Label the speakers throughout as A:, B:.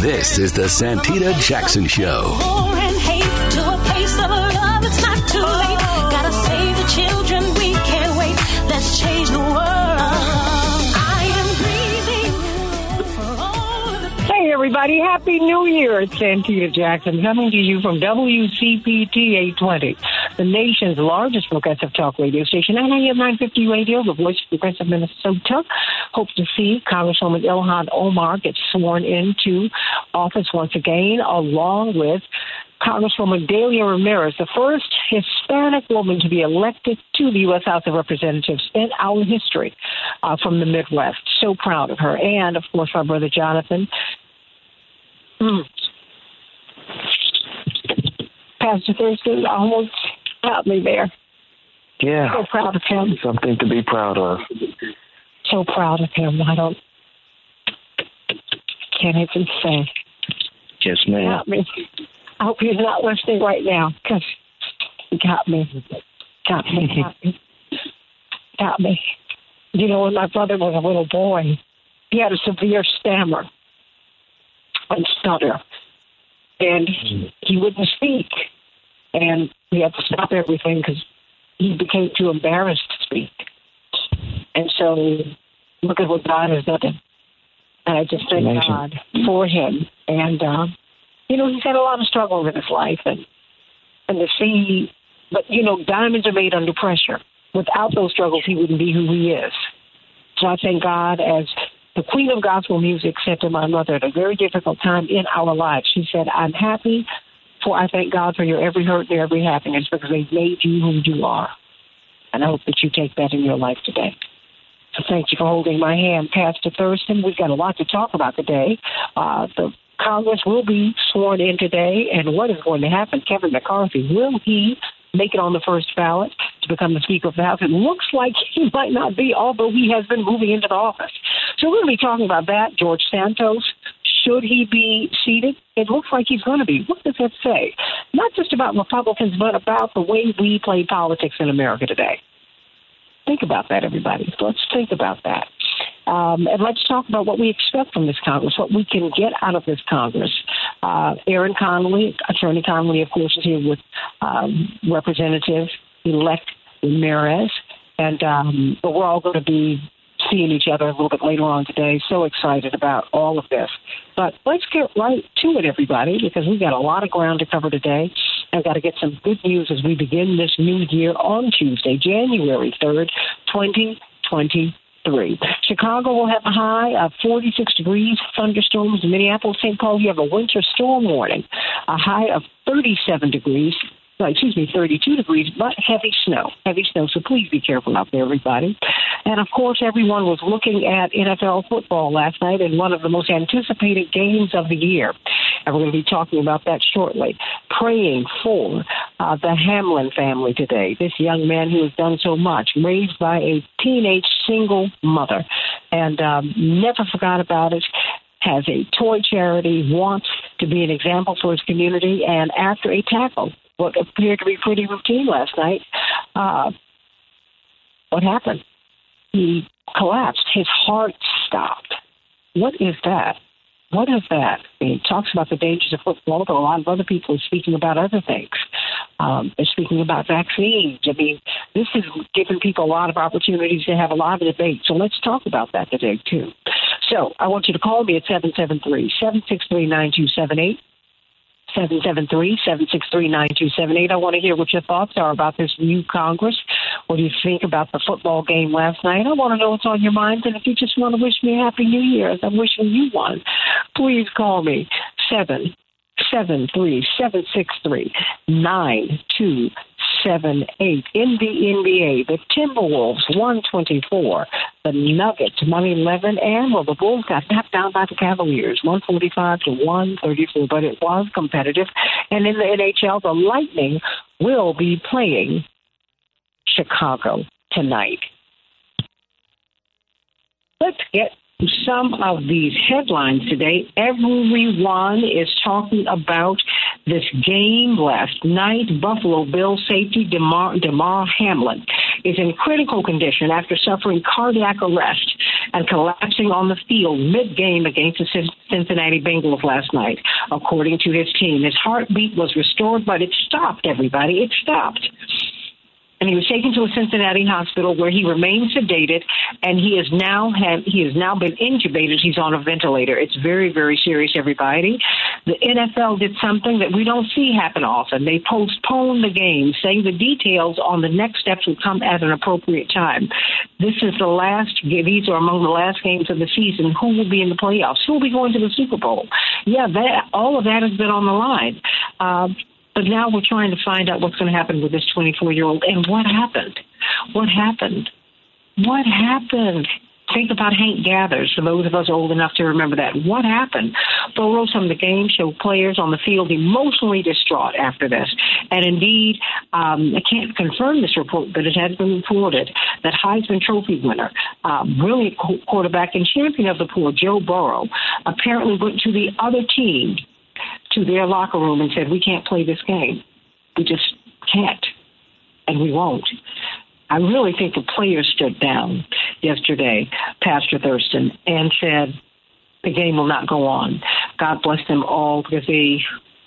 A: This is the Santita Jackson Show.
B: War and hate to a place of love, it's not too late. Gotta save the children, we can't wait. Let's change the world. I am breathing for all of
C: Hey, everybody. Happy New Year. It's Santita Jackson coming to you from WCPT 820, the nation's largest progressive talk radio station, and I am 950 Radio, the voice of progressive Minnesota. Hope to see Congresswoman Ilhan Omar get sworn into office once again, along with Congresswoman Delia Ramirez, the first Hispanic woman to be elected to the U.S. House of Representatives in our history uh, from the Midwest. So proud of her. And, of course, our brother Jonathan. Mm. Pastor Thurston almost got me there.
D: Yeah.
C: So proud of him.
D: Something to be proud of.
C: So proud of him. I don't, can't even say.
D: Yes, ma'am.
C: got me. I hope he's not listening right now because he got me. Got me. Got me. Got me. You know, when my brother was a little boy, he had a severe stammer and stutter, and he wouldn't speak, and we had to stop everything because he became too embarrassed to speak. And so, look at what God has done. And I just thank
D: Amazing.
C: God for him. And um, you know, he's had a lot of struggles in his life, and and to see, but you know, diamonds are made under pressure. Without those struggles, he wouldn't be who he is. So I thank God as the queen of gospel music said to my mother at a very difficult time in our lives. She said, "I'm happy, for I thank God for your every hurt and every happiness because they've made you who you are." And I hope that you take that in your life today. So thank you for holding my hand, Pastor Thurston. We've got a lot to talk about today. Uh, the Congress will be sworn in today, and what is going to happen? Kevin McCarthy, will he make it on the first ballot to become the Speaker of the House? It looks like he might not be, although he has been moving into the office. So we're going to be talking about that. George Santos, should he be seated? It looks like he's going to be. What does that say? Not just about Republicans, but about the way we play politics in America today. Think about that, everybody. Let's think about that. Um, and let's talk about what we expect from this Congress, what we can get out of this Congress. Uh, Aaron Connolly, Attorney Connolly, of course, is here with um, Representative elect Ramirez. And um, but we're all going to be seeing each other a little bit later on today. So excited about all of this. But let's get right to it, everybody, because we've got a lot of ground to cover today. I've got to get some good news as we begin this new year on Tuesday, January 3rd, 2023. Chicago will have a high of 46 degrees, thunderstorms. In Minneapolis, St. Paul, you have a winter storm warning, a high of 37 degrees. Excuse me, 32 degrees, but heavy snow. Heavy snow, so please be careful out there, everybody. And of course, everyone was looking at NFL football last night in one of the most anticipated games of the year. And we're going to be talking about that shortly. Praying for uh, the Hamlin family today. This young man who has done so much, raised by a teenage single mother, and um, never forgot about it has a toy charity, wants to be an example for his community, and after a tackle, what appeared to be pretty routine last night, uh, what happened? He collapsed. His heart stopped. What is that? What is that? He talks about the dangers of football, but a lot of other people are speaking about other things. Um, they're speaking about vaccines. I mean, this is giving people a lot of opportunities to have a lot of debate. So let's talk about that today, too. So I want you to call me at 773 763 9278. 773-763-9278. I want to hear what your thoughts are about this new Congress. What do you think about the football game last night? I want to know what's on your mind. And if you just want to wish me a happy new year, I'm wishing you one, please call me. Seven seven three seven six three nine two seven eight. In the NBA, the Timberwolves one twenty four, the Nuggets one eleven, and well, the Bulls got knocked down by the Cavaliers one forty five to one thirty four. But it was competitive, and in the NHL, the Lightning will be playing Chicago tonight. Let's get some of these headlines today. Everyone is talking about this game last night. Buffalo Bill safety Damar, Damar Hamlin is in critical condition after suffering cardiac arrest and collapsing on the field mid-game against the Cincinnati Bengals last night, according to his team. His heartbeat was restored, but it stopped, everybody. It stopped and he was taken to a Cincinnati hospital where he remains sedated, and he is now have he has now been intubated. He's on a ventilator. It's very very serious, everybody. The NFL did something that we don't see happen often. They postponed the game, saying the details on the next steps will come at an appropriate time. This is the last. These are among the last games of the season. Who will be in the playoffs? Who will be going to the Super Bowl? Yeah, that all of that has been on the line. Uh, but now we're trying to find out what's going to happen with this 24 year old. And what happened? What happened? What happened? Think about Hank Gathers, for those of us old enough to remember that. What happened? Photos from the game show players on the field emotionally distraught after this. And indeed, um, I can't confirm this report, but it has been reported that Heisman Trophy winner, um, brilliant quarterback and champion of the poor, Joe Burrow, apparently went to the other team to their locker room and said, We can't play this game. We just can't, and we won't. I really think the players stood down yesterday, Pastor Thurston, and said, The game will not go on. God bless them all because they,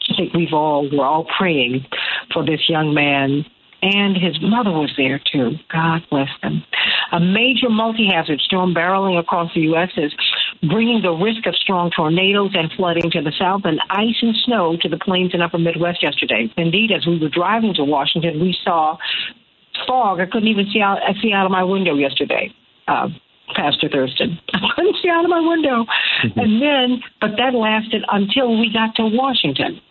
C: I think we've all, we're all praying for this young man and his mother was there too. God bless them. A major multi hazard storm barreling across the U.S. is bringing the risk of strong tornadoes and flooding to the south and ice and snow to the plains and upper Midwest yesterday. Indeed, as we were driving to Washington, we saw fog. I couldn't even see out, see out of my window yesterday. Uh, Pastor Thurston. I couldn't see out of my window. Mm-hmm. And then, but that lasted until we got to Washington.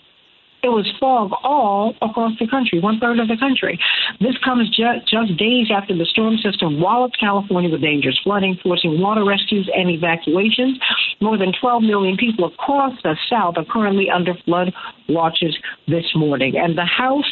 C: It was fog all across the country, one third of the country. This comes ju- just days after the storm system walloped California with dangerous flooding, forcing water rescues and evacuations. More than 12 million people across the South are currently under flood watches this morning. And the House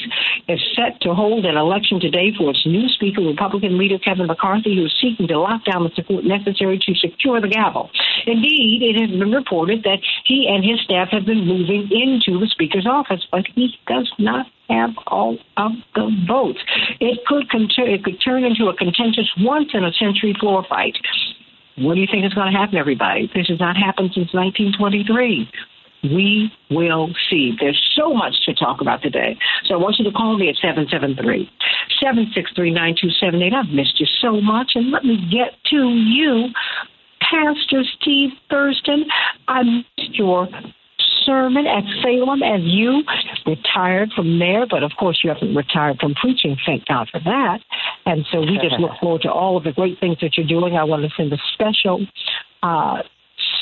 C: is set to hold an election today for its new Speaker, Republican leader Kevin McCarthy, who is seeking to lock down the support necessary to secure the gavel. Indeed, it has been reported that he and his staff have been moving into the Speaker's office but he does not have all of the votes. It could con- it could turn into a contentious once in a century floor fight. What do you think is going to happen, everybody? This has not happened since 1923. We will see. There's so much to talk about today. So I want you to call me at 773 763 9278. I've missed you so much. And let me get to you, Pastor Steve Thurston. I missed your sermon at Salem as you retired from there, but of course you haven't retired from preaching. Thank God for that. And so we just look forward to all of the great things that you're doing. I want to send a special, uh,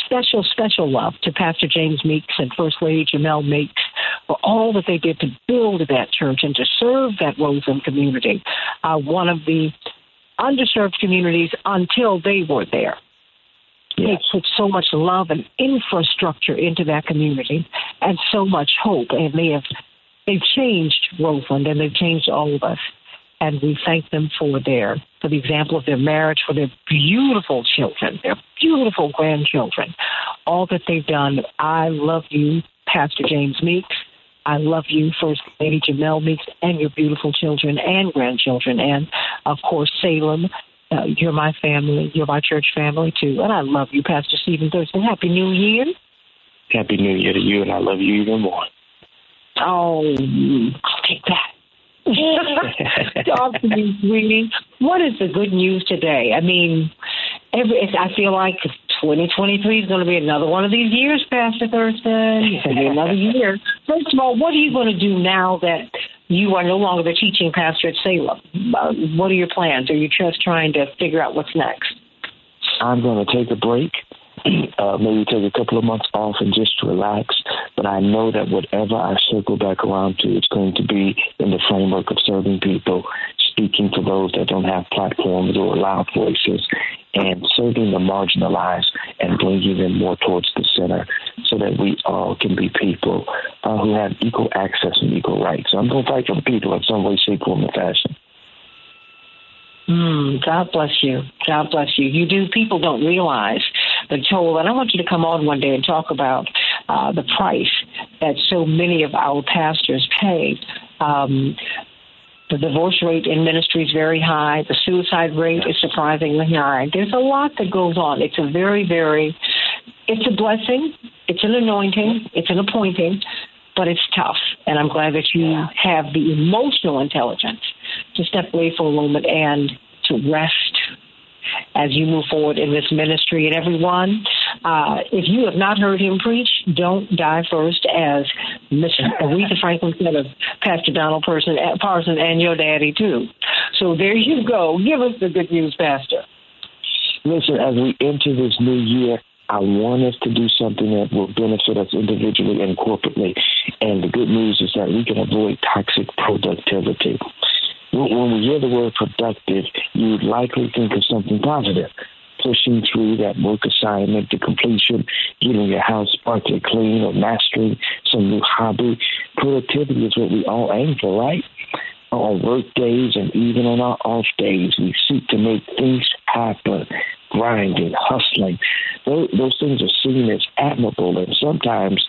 C: special, special love to Pastor James Meeks and First Lady Jamell Meeks for all that they did to build that church and to serve that Roseland community, uh, one of the underserved communities until they were there. Yes. They put so much love and infrastructure into that community and so much hope. And they have they've changed Roseland and they've changed all of us. And we thank them for their for the example of their marriage, for their beautiful children, their beautiful grandchildren, all that they've done. I love you, Pastor James Meeks. I love you, First Lady Jamell Meeks, and your beautiful children and grandchildren, and of course Salem uh, you're my family. You're my church family too. And I love you, Pastor Stephen Thurston. Happy New Year.
D: Happy New Year to you, and I love you even more.
C: Oh, I'll take that. Talk to me, sweetie. What is the good news today? I mean, every I feel like 2023 is going to be another one of these years, Pastor Thurston. It's going to be another year. First of all, what are you going to do now that you are no longer the teaching pastor at Salem. Uh, what are your plans? Are you just trying to figure out what's next?
D: I'm going to take a break, uh, maybe take a couple of months off and just relax. But I know that whatever I circle back around to, it's going to be in the framework of serving people, speaking to those that don't have platforms or loud voices, and serving the marginalized and bringing them more towards the center so that we all can be people uh, who have equal access and equal rights. I'm going to fight for the people in some way, shape, form, or fashion.
C: Mm, God bless you. God bless you. You do. People don't realize the toll, and I want you to come on one day and talk about uh, the price that so many of our pastors pay. Um, the divorce rate in ministry is very high. The suicide rate is surprisingly high. There's a lot that goes on. It's a very, very, it's a blessing. It's an anointing. It's an appointing, but it's tough. And I'm glad that you have the emotional intelligence to step away for a moment and to rest as you move forward in this ministry. And everyone, uh, if you have not heard him preach, don't die first, as Mr. Aretha Franklin said of Pastor Donald Person, Parson and your daddy too. So there you go. Give us the good news, Pastor.
D: Listen, as we enter this new year, I want us to do something that will benefit us individually and corporately. And the good news is that we can avoid toxic productivity when we hear the word productive, you likely think of something positive. Pushing through that work assignment to completion, getting your house sparkly clean, or mastering some new hobby. Productivity is what we all aim for, right? On work days and even on our off days, we seek to make things happen, grinding, hustling. Those, those things are seen as admirable, and sometimes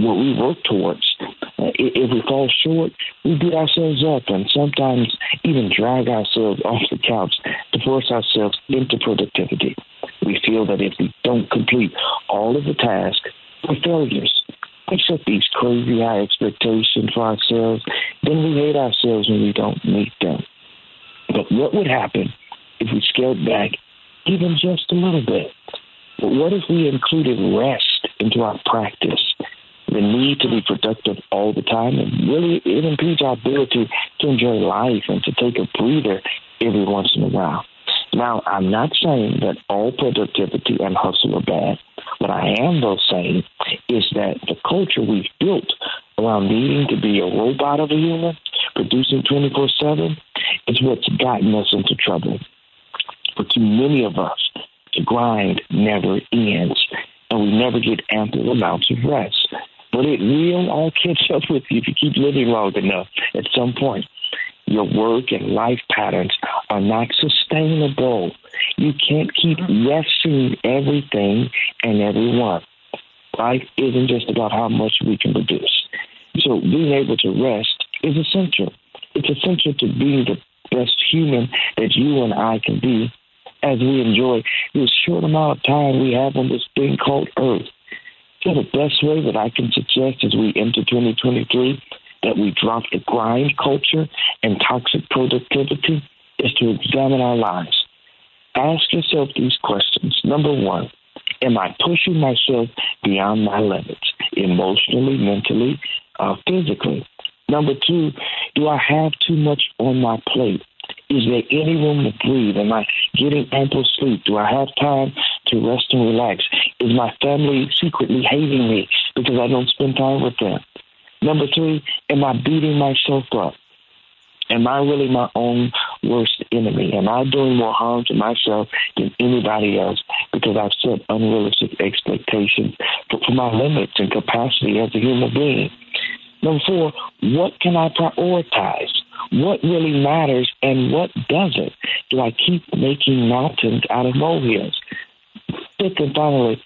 D: what we work towards. Uh, if we fall short, we beat ourselves up and sometimes even drag ourselves off the couch to force ourselves into productivity. We feel that if we don't complete all of the tasks, we're failures. We set these crazy high expectations for ourselves, then we hate ourselves when we don't meet them. But what would happen if we scaled back even just a little bit? But what if we included rest into our practice? The need to be productive all the time, and really it impedes our ability to enjoy life and to take a breather every once in a while. Now, I'm not saying that all productivity and hustle are bad. What I am, though, saying is that the culture we've built around needing to be a robot of a human, producing 24 7, is what's gotten us into trouble. For too many of us, the grind never ends, and we never get ample amounts of rest. But it will all catch up with you if you keep living long enough at some point. Your work and life patterns are not sustainable. You can't keep resting everything and everyone. Life isn't just about how much we can produce. So being able to rest is essential. It's essential to being the best human that you and I can be as we enjoy this short amount of time we have on this thing called Earth. So the best way that I can suggest as we enter 2023 that we drop the grind culture and toxic productivity is to examine our lives. Ask yourself these questions. Number one, am I pushing myself beyond my limits, emotionally, mentally, uh, physically? Number two, do I have too much on my plate? Is there any room to breathe? Am I getting ample sleep? Do I have time to rest and relax? Is my family secretly hating me because I don't spend time with them? Number three, am I beating myself up? Am I really my own worst enemy? Am I doing more harm to myself than anybody else because I've set unrealistic expectations for, for my limits and capacity as a human being? Number four, what can I prioritize? What really matters and what doesn't? Do I keep making mountains out of molehills? Fifth and finally,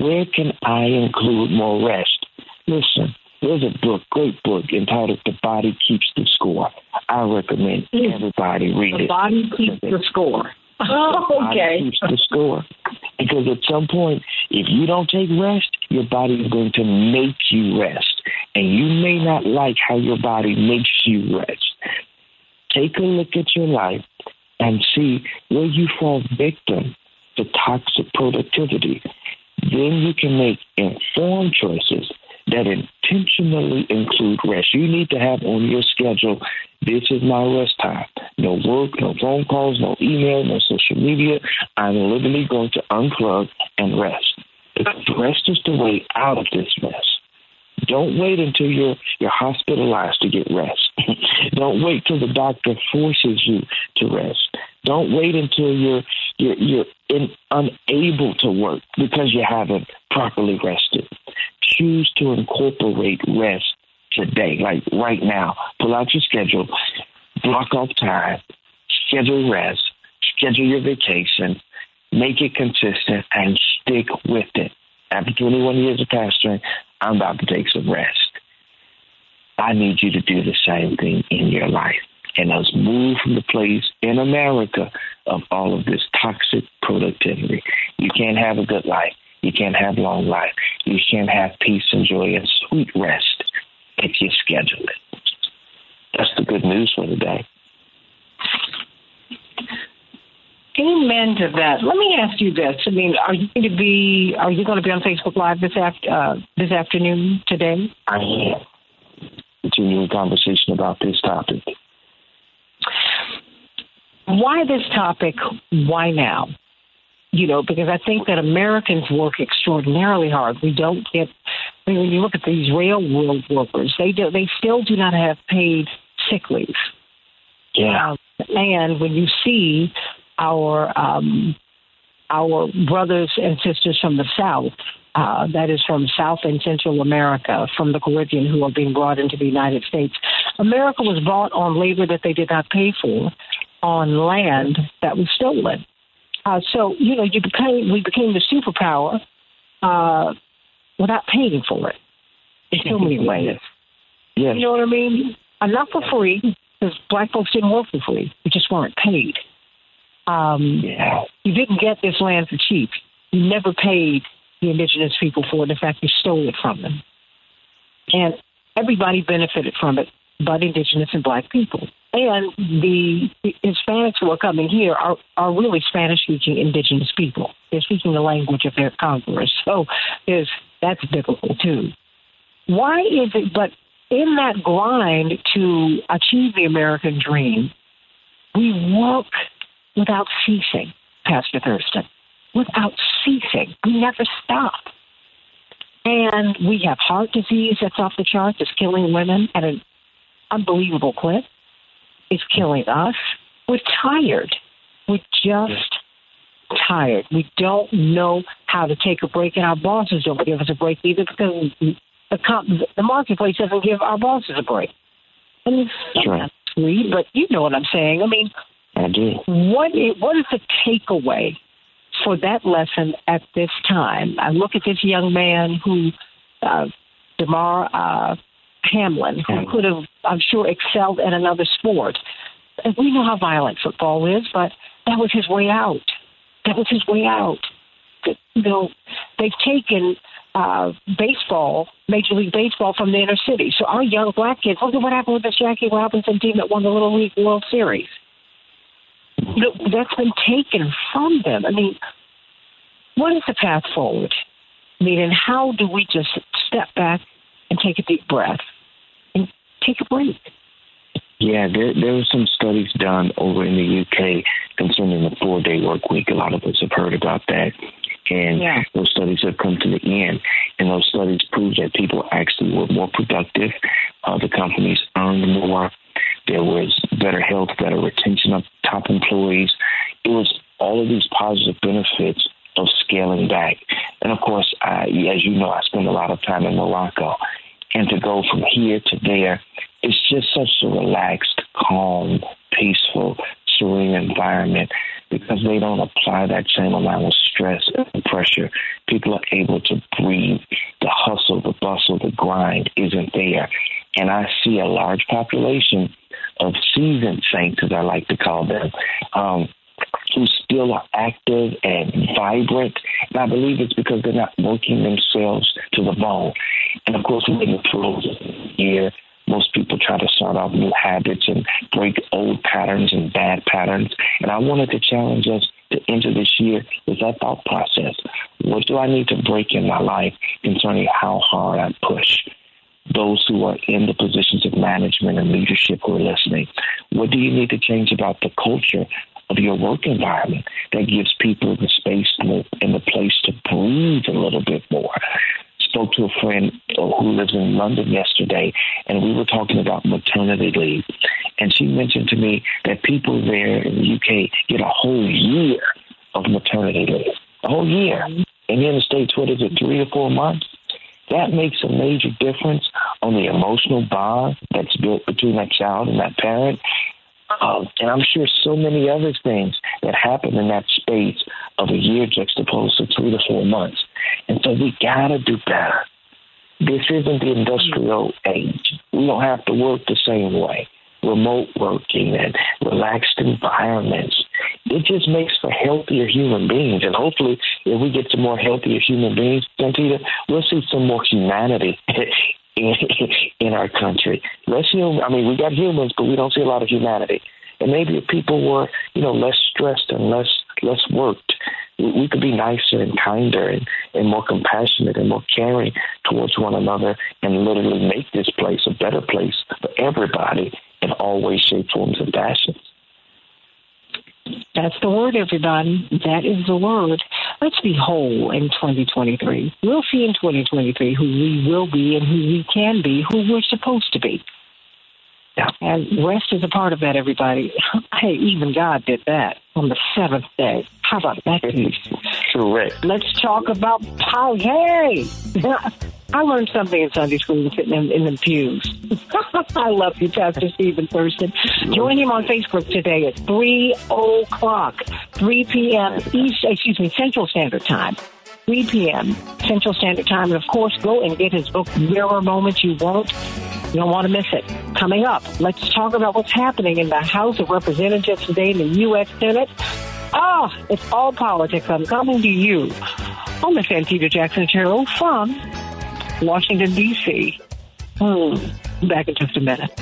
D: where can I include more rest? Listen, there's a book, great book entitled The Body Keeps the Score. I recommend everybody read
C: the
D: it.
C: The body keeps the score. Oh, okay.
D: keeps the score. Because at some point, if you don't take rest, your body is going to make you rest. And you may not like how your body makes you rest. Take a look at your life and see where you fall victim to toxic productivity. Then you can make informed choices that intentionally include rest. You need to have on your schedule this is my rest time. No work, no phone calls, no email, no social media. I'm literally going to unplug and rest. Because rest is the way out of this mess. Don't wait until you're you're hospitalized to get rest. Don't wait till the doctor forces you to rest. Don't wait until you're you're, you're in, unable to work because you haven't properly rested. Choose to incorporate rest today, like right now. Pull out your schedule, block off time, schedule rest, schedule your vacation, make it consistent, and stick with it. After 21 years of pastoring, I'm about to take some rest. I need you to do the same thing in your life. And us move from the place in America of all of this toxic productivity. You can't have a good life. You can't have long life. You can't have peace and joy and sweet rest if you schedule it. That's the good news for the day.
C: Amen to that. Let me ask you this. I mean, are you going to be are you going to be on Facebook Live this after uh, this afternoon today?
D: I am continuing conversation about this topic.
C: Why this topic? Why now? You know, because I think that Americans work extraordinarily hard. We don't get. I mean, when you look at these railroad workers, they do. They still do not have paid sick leave.
D: Yeah.
C: Um, and when you see our um, our brothers and sisters from the South, uh, that is from South and Central America, from the Caribbean, who are being brought into the United States. America was bought on labor that they did not pay for, on land that was stolen. Uh, so you know, you became we became the superpower uh, without paying for it in so many ways.
D: Yes.
C: You know what I mean? Uh, not for free, because black folks didn't work for free. We just weren't paid. Um,
D: Yeah.
C: you didn't get this land for cheap. You never paid the indigenous people for it. In fact, you stole it from them. And everybody benefited from it, but indigenous and black people. And the Hispanics who are coming here are, are really Spanish speaking indigenous people. They're speaking the language of their conquerors. So there's, that's biblical too. Why is it, but in that grind to achieve the American dream, we work without ceasing, Pastor Thurston, without ceasing. We never stop. And we have heart disease that's off the charts. It's killing women at an unbelievable clip. It's killing us. We're tired. We're just tired. We don't know how to take a break, and our bosses don't give us a break either because the, comp- the marketplace doesn't give our bosses a break. And it's not sweet, but you know what I'm saying. I mean,
D: I do.
C: what is, what is the takeaway for that lesson at this time? I look at this young man who, uh, Damar uh, Hamlin, who could have, I'm sure, excelled at another sport. And we know how violent football is, but that was his way out. That was his way out. You know, they've taken uh, baseball, Major League Baseball, from the inner city. So our young black kids, look at what happened with this Jackie Robinson team that won the Little League World Series. You know, that's been taken from them. I mean, what is the path forward? I mean, and how do we just step back and take a deep breath take a break?
D: Yeah, there there were some studies done over in the UK concerning the four day work week. A lot of us have heard about that. And
C: Yeah.
D: those studies have come to the end. And those studies prove that people actually were more productive. Uh, the companies earned more. There was better health, better retention of top employees. It was all of these positive benefits of scaling back. And of course, I, as you know, I spend a lot of time in Morocco. And to go from here to there, it's just such a relaxed, calm, peaceful, serene environment because they don't apply that same amount of stress and pressure. People are able to breathe. The hustle, the bustle, the grind isn't there. And I see a large population of seasoned saints, as I like to call them, um, who still are active and vibrant. And I believe it's because they're not working themselves to the bone. And of course, we're in the throes of the year. Most people try to start off new habits and break old patterns and bad patterns. And I wanted to challenge us to enter this year with that thought process. What do I need to break in my life concerning how hard I push? Those who are in the positions of management and leadership who are listening, what do you need to change about the culture of your work environment that gives people the space and the, place to breathe a little bit more? Spoke to a friend uh, who lives in London yesterday, and we were talking about maternity leave. And she mentioned to me that people there in the UK get a whole year of maternity leave, a whole year. And here in the States, what is it, three or four months? That makes a major difference on the emotional bond that's built between that child and that parent. Um, and I'm sure so many other things that happen in that space of a year juxtaposed to three to four months. And so we got to do better. This isn't the industrial age. We don't have to work the same way. Remote working and relaxed environments. It just makes for healthier human beings. And hopefully, if we get some more healthier human beings, Santita, we'll see some more humanity in, in our country. Less human. I mean, we got humans, but we don't see a lot of humanity. And maybe if people were, you know, less stressed and less less worked, we, we could be nicer and kinder and, and more compassionate and more caring towards one another and literally make this place a better place for everybody in all ways, shape, forms, and fashions.
C: That's the word, everybody. That is the word. Let's be whole in 2023. We'll see in 2023 who we will be and who we can be, who we're supposed to be.
D: Yeah.
C: And rest is a part of that, everybody. Hey, even God did that on the seventh day. How about that?
D: Correct.
C: Let's talk about power. Hey! I learned something in Sunday school sitting in, in the pews. I love you, Pastor Stephen Thurston. Join him on Facebook today at 3 o'clock, 3 p.m. East, excuse me, Central Standard Time. 3 p.m. Central Standard Time. And of course, go and get his book, Mirror Moments You Won't. You don't want to miss it. Coming up, let's talk about what's happening in the House of Representatives today in the U.S. Senate. Ah, it's all politics. I'm coming to you on the Santita Jackson Show from Washington, D.C. Hmm. Back in just a minute.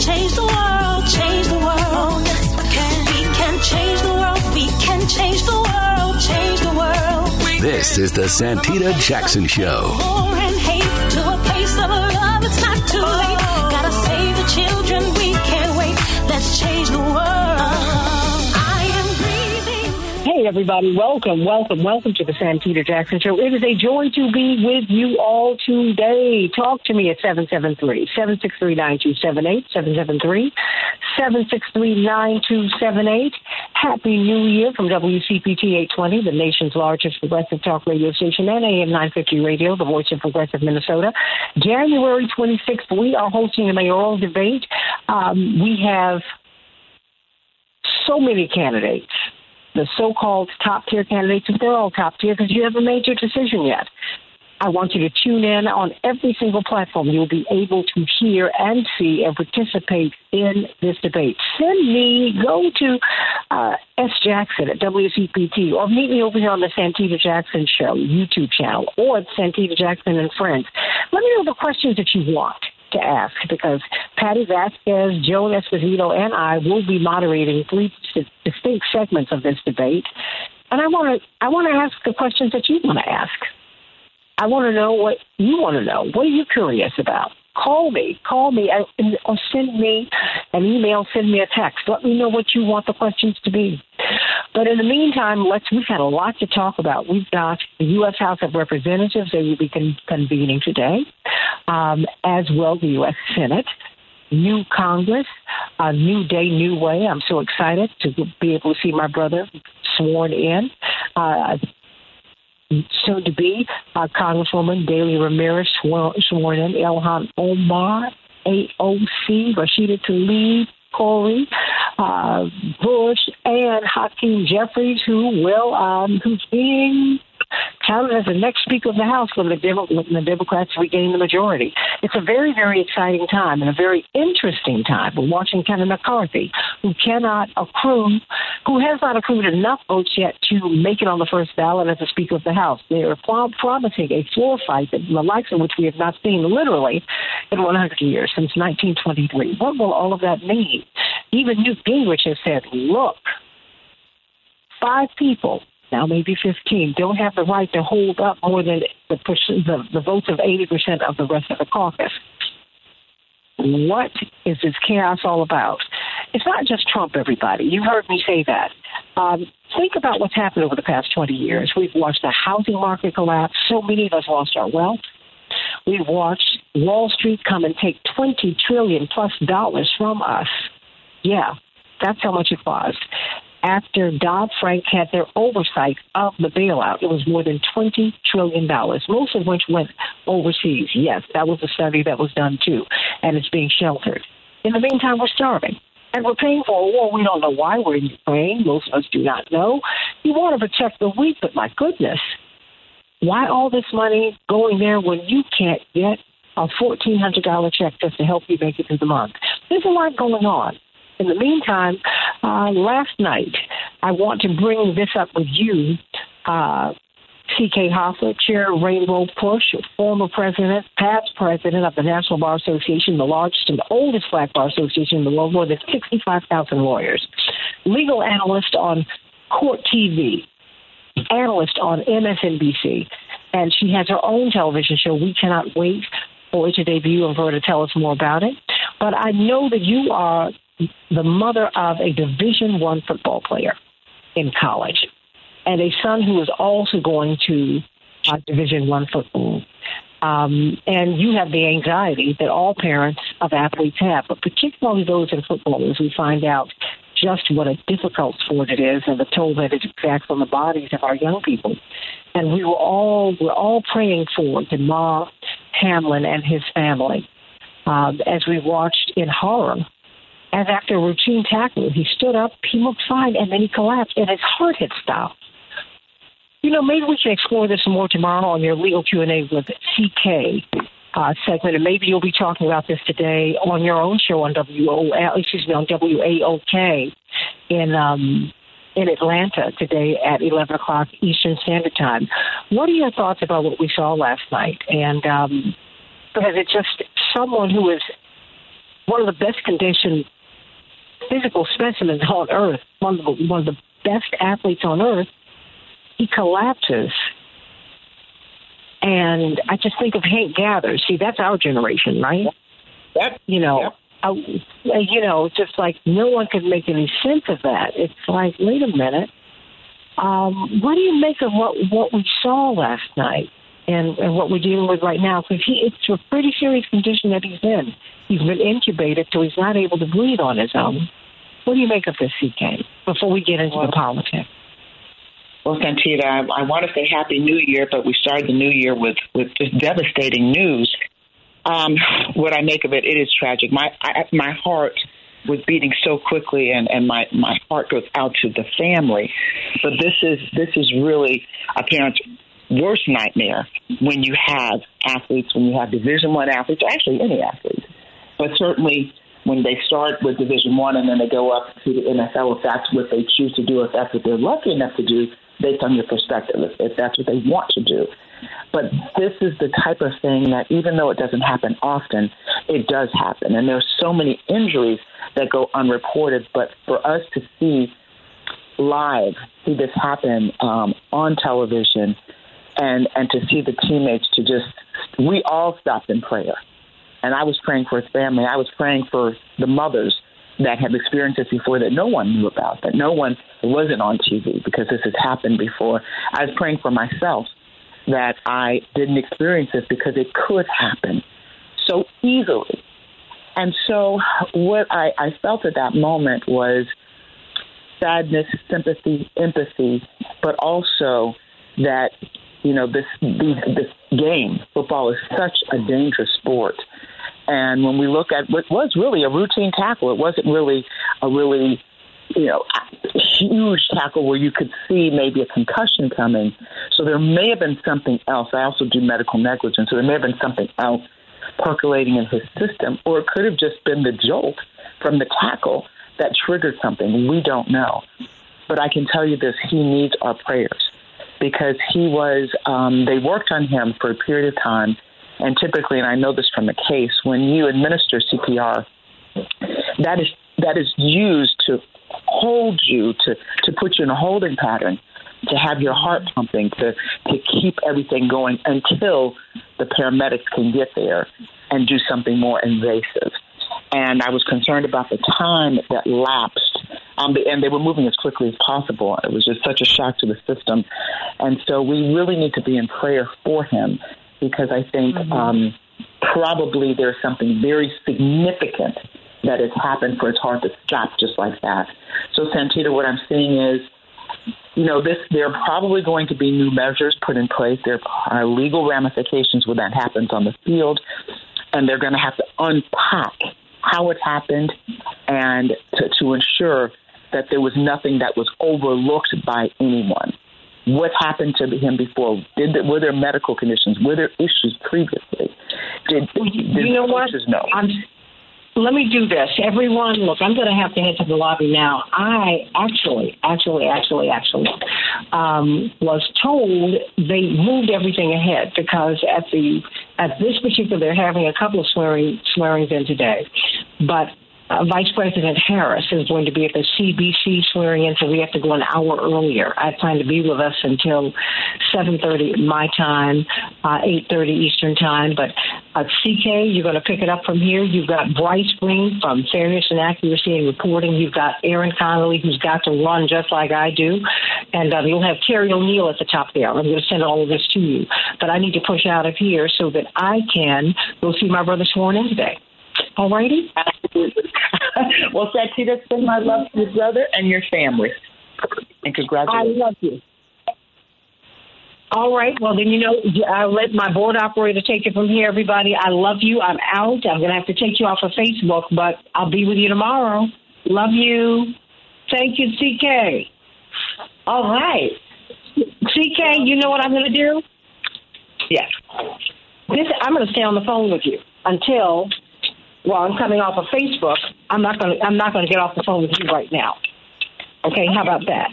B: Change the world, change the world. Change the world, we can change the world, change the world.
A: This is the Santita Jackson Show.
C: Everybody. Welcome, welcome, welcome to the Santita Jackson Show. It is a joy to be with you all today. Talk to me at 773 763 9278. 773 763 9278. Happy New Year from WCPT 820, the nation's largest progressive talk radio station, and AM 950 Radio, the voice of progressive Minnesota. January 26th, we are hosting a mayoral debate. Um, we have so many candidates, the so-called top tier candidates, but they're all top tier because you haven't made your decision yet. I want you to tune in on every single platform. You'll be able to hear and see and participate in this debate. Send me, go to uh, S. Jackson at WCPT or meet me over here on the Santita Jackson Show YouTube channel or Santita Jackson and Friends. Let me know the questions that you want to ask because Patti Vasquez, Joan Esposito, and I will be moderating three distinct segments of this debate. And I want to I want to ask the questions that you want to ask. I want to know what you want to know. What are you curious about? Call me, call me, and- or send me an email, send me a text. Let me know what you want the questions to be. But in the meantime, let's. We've had a lot to talk about. We've got the U.S. House of Representatives. They will be con- convening today, um, as well the U.S. Senate. New Congress, a new day, new way. I'm so excited to be able to see my brother sworn in. Uh, soon to be uh, Congresswoman Delia Ramirez sworn, sworn in, Ilhan Omar, AOC, Rashida Tlaib, Cori, uh, Bush, and Hakeem Jeffries, who will, um, who's being counted as the next Speaker of the House when the, Demo- when the Democrats regain the majority. It's a very, very exciting time and a very interesting time. We're watching Kevin McCarthy, who cannot accrue, who has not accrued enough votes yet to make it on the first ballot as the Speaker of the House. They are prom- promising a floor fight that the likes of which we have not seen literally in 100 years since 1923. What will all of that mean? Even Newt Gingrich has said, look, five people, now maybe 15, don't have the right to hold up more than the, the, the votes of 80% of the rest of the caucus. What is this chaos all about? It's not just Trump, everybody. You heard me say that. Um, think about what's happened over the past 20 years. We've watched the housing market collapse. So many of us lost our wealth. We've watched Wall Street come and take 20 trillion plus dollars from us. Yeah, that's how much it cost. After Dodd Frank had their oversight of the bailout, it was more than $20 trillion, most of which went overseas. Yes, that was a study that was done too, and it's being sheltered. In the meantime, we're starving. And we're paying for a war. We don't know why we're in Ukraine. Most of us do not know. You want to protect the weak, but my goodness, why all this money going there when you can't get a $1,400 check just to help you make it through the month? There's a lot going on. In the meantime, uh, last night, I want to bring this up with you. Uh, C.K. Hoffler, Chair Rainbow Push, former president, past president of the National Bar Association, the largest and oldest black bar association in the world, more than 65,000 lawyers. Legal analyst on Court TV, analyst on MSNBC, and she has her own television show. We cannot wait for it to debut and for her to tell us more about it. But I know that you are the mother of a Division One football player in college and a son who is also going to uh, Division One football. Um, and you have the anxiety that all parents of athletes have, but particularly those in football, as we find out just what a difficult sport it is and the toll that it exacts on the bodies of our young people. And we were all we're all praying for Damar Hamlin and his family um, as we watched in horror. As after a routine tackle, he stood up, he looked fine, and then he collapsed, and his heart had stopped. You know, maybe we can explore this more tomorrow on your legal Q and A with CK uh, segment, and maybe you'll be talking about this today on your own show on WO, excuse me, on WAOK in um, in Atlanta today at 11 o'clock Eastern Standard Time. What are your thoughts about what we saw last night? And um, because it's just someone who is one of the best conditioned physical specimen on earth, one of the, one of the best athletes on earth, he collapses. And I just think of Hank Gathers. See, that's our generation, right?
E: Yep.
C: You know,
E: Yep.
C: I, you know, just like no one could make any sense of that. It's like, wait a minute. Um, what do you make of what what we saw last night and, and what we're dealing with right now? Because he, it's a pretty serious condition that he's in. He's been intubated, so he's not able to breathe on his own. What do you make of this, CK? Before we get into the politics.
E: Well, Santita, I, I want to say Happy New Year, but we started the new year with with just devastating news. Um, what I make of it, it is tragic. My I, my heart was beating so quickly, and and my my heart goes out to the family. But this is this is really a parent's worst nightmare when you have athletes, when you have Division One athletes, actually any athletes, but certainly when they start with Division One and then they go up to the NFL, if that's what they choose to do, if that's what they're lucky enough to do, based on your perspective, if, if that's what they want to do. But this is the type of thing that, even though it doesn't happen often, it does happen. And there's so many injuries that go unreported. But for us to see live, see this happen um, on television, and and to see the teammates to just, we all stopped in prayer. And I was praying for his family. I was praying for the mothers that have experienced this before that no one knew about, that no one wasn't on TV because this has happened before. I was praying for myself that I didn't experience this because it could happen so easily. And so what I, I felt at that moment was sadness, sympathy, empathy, but also that you know this this game football is such a dangerous sport and when we look at what was really a routine tackle, it wasn't really a really, you know, huge tackle where you could see maybe a concussion coming. So there may have been something else. I also do medical negligence, so there may have been something else percolating in his system, or it could have just been the jolt from the tackle that triggered something. We don't know. But I can tell you this he needs our prayers because he was, um, they worked on him for a period of time and typically, and I know this from the case, when you administer CPR, that is that is used to hold you to to put you in a holding pattern to have your heart pumping to to keep everything going until the paramedics can get there and do something more invasive and I was concerned about the time that lapsed. Um, and they were moving as quickly as possible. It was just such a shock to the system, and so we really need to be in prayer for him because I think mm-hmm. um, probably there's something very significant that has happened for his heart to stop just like that. So, Santita, what I'm seeing is, you know, this there are probably going to be new measures put in place. There are legal ramifications when that happens on the field, and they're going to have to unpack how it happened and to, to ensure that there was nothing that was overlooked by anyone. What happened to him before? Did there, were there medical conditions? Were there issues previously? Did, did
C: you know what?
E: know?
C: I'm, let me do this. Everyone, look, I'm going to have to head to the lobby now. I actually, actually, actually, actually um, was told they moved everything ahead because at the at this particular, they're having a couple of swearing swearings in today, but uh, Vice President Harris is going to be at the CBC swearing in, so we have to go an hour earlier. I plan to be with us until 7:30 my time, uh, 8:30 Eastern time. But uh, CK, you're going to pick it up from here. You've got Bryce Greene from Fairness and Accuracy and Reporting. You've got Aaron Connolly, who's got to run just like I do, and uh, you'll have Terry O'Neill at the top there. I'm going to send all of this to you, but I need to push out of here so that I can go see my brother sworn in today. All righty.
E: well, Santita, send my love to your brother and your family. And congratulations.
C: I love you. All right. Well, then, you know, I'll let my board operator take it from here, everybody. I love you. I'm out. I'm going to have to take you off of Facebook, but I'll be with you tomorrow. Love you. Thank you, CK. All right. CK, you know what I'm going to do?
E: Yes.
C: This, I'm going to stay on the phone with you until, well, I'm coming off of Facebook. I'm not going to, I'm not going to get off the phone with you right now. Okay. How about that?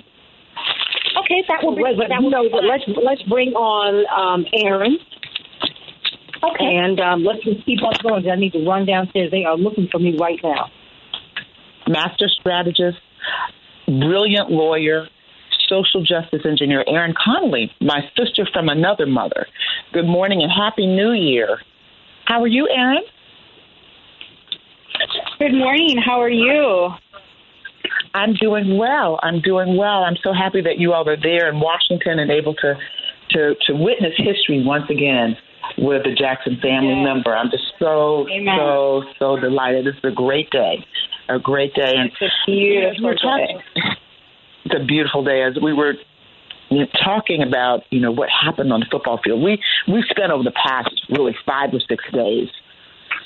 E: Okay, that will be.
C: Wait, but,
E: that
C: you
E: will
C: know, but let's let's bring on um, Aaron,
E: Okay.
C: and um, let's just keep on going. I need to run downstairs. They are looking for me right now.
E: master strategist, brilliant lawyer, social justice engineer, Erin Connolly, my sister from another mother. Good morning and happy new year. How are you, Erin?
F: Good morning. How are you?
E: I'm doing well. I'm doing well. I'm so happy that you all are there in Washington and able to to to witness history once again with the Jackson family
F: Yes.
E: member. I'm just so
F: Amen.
E: so so delighted. It's a great day, a great day, and
F: It's a beautiful
E: we're talking- It's a beautiful day. As we were you know, talking about, you know, what happened on the football field, we we spent over the past really five or six days.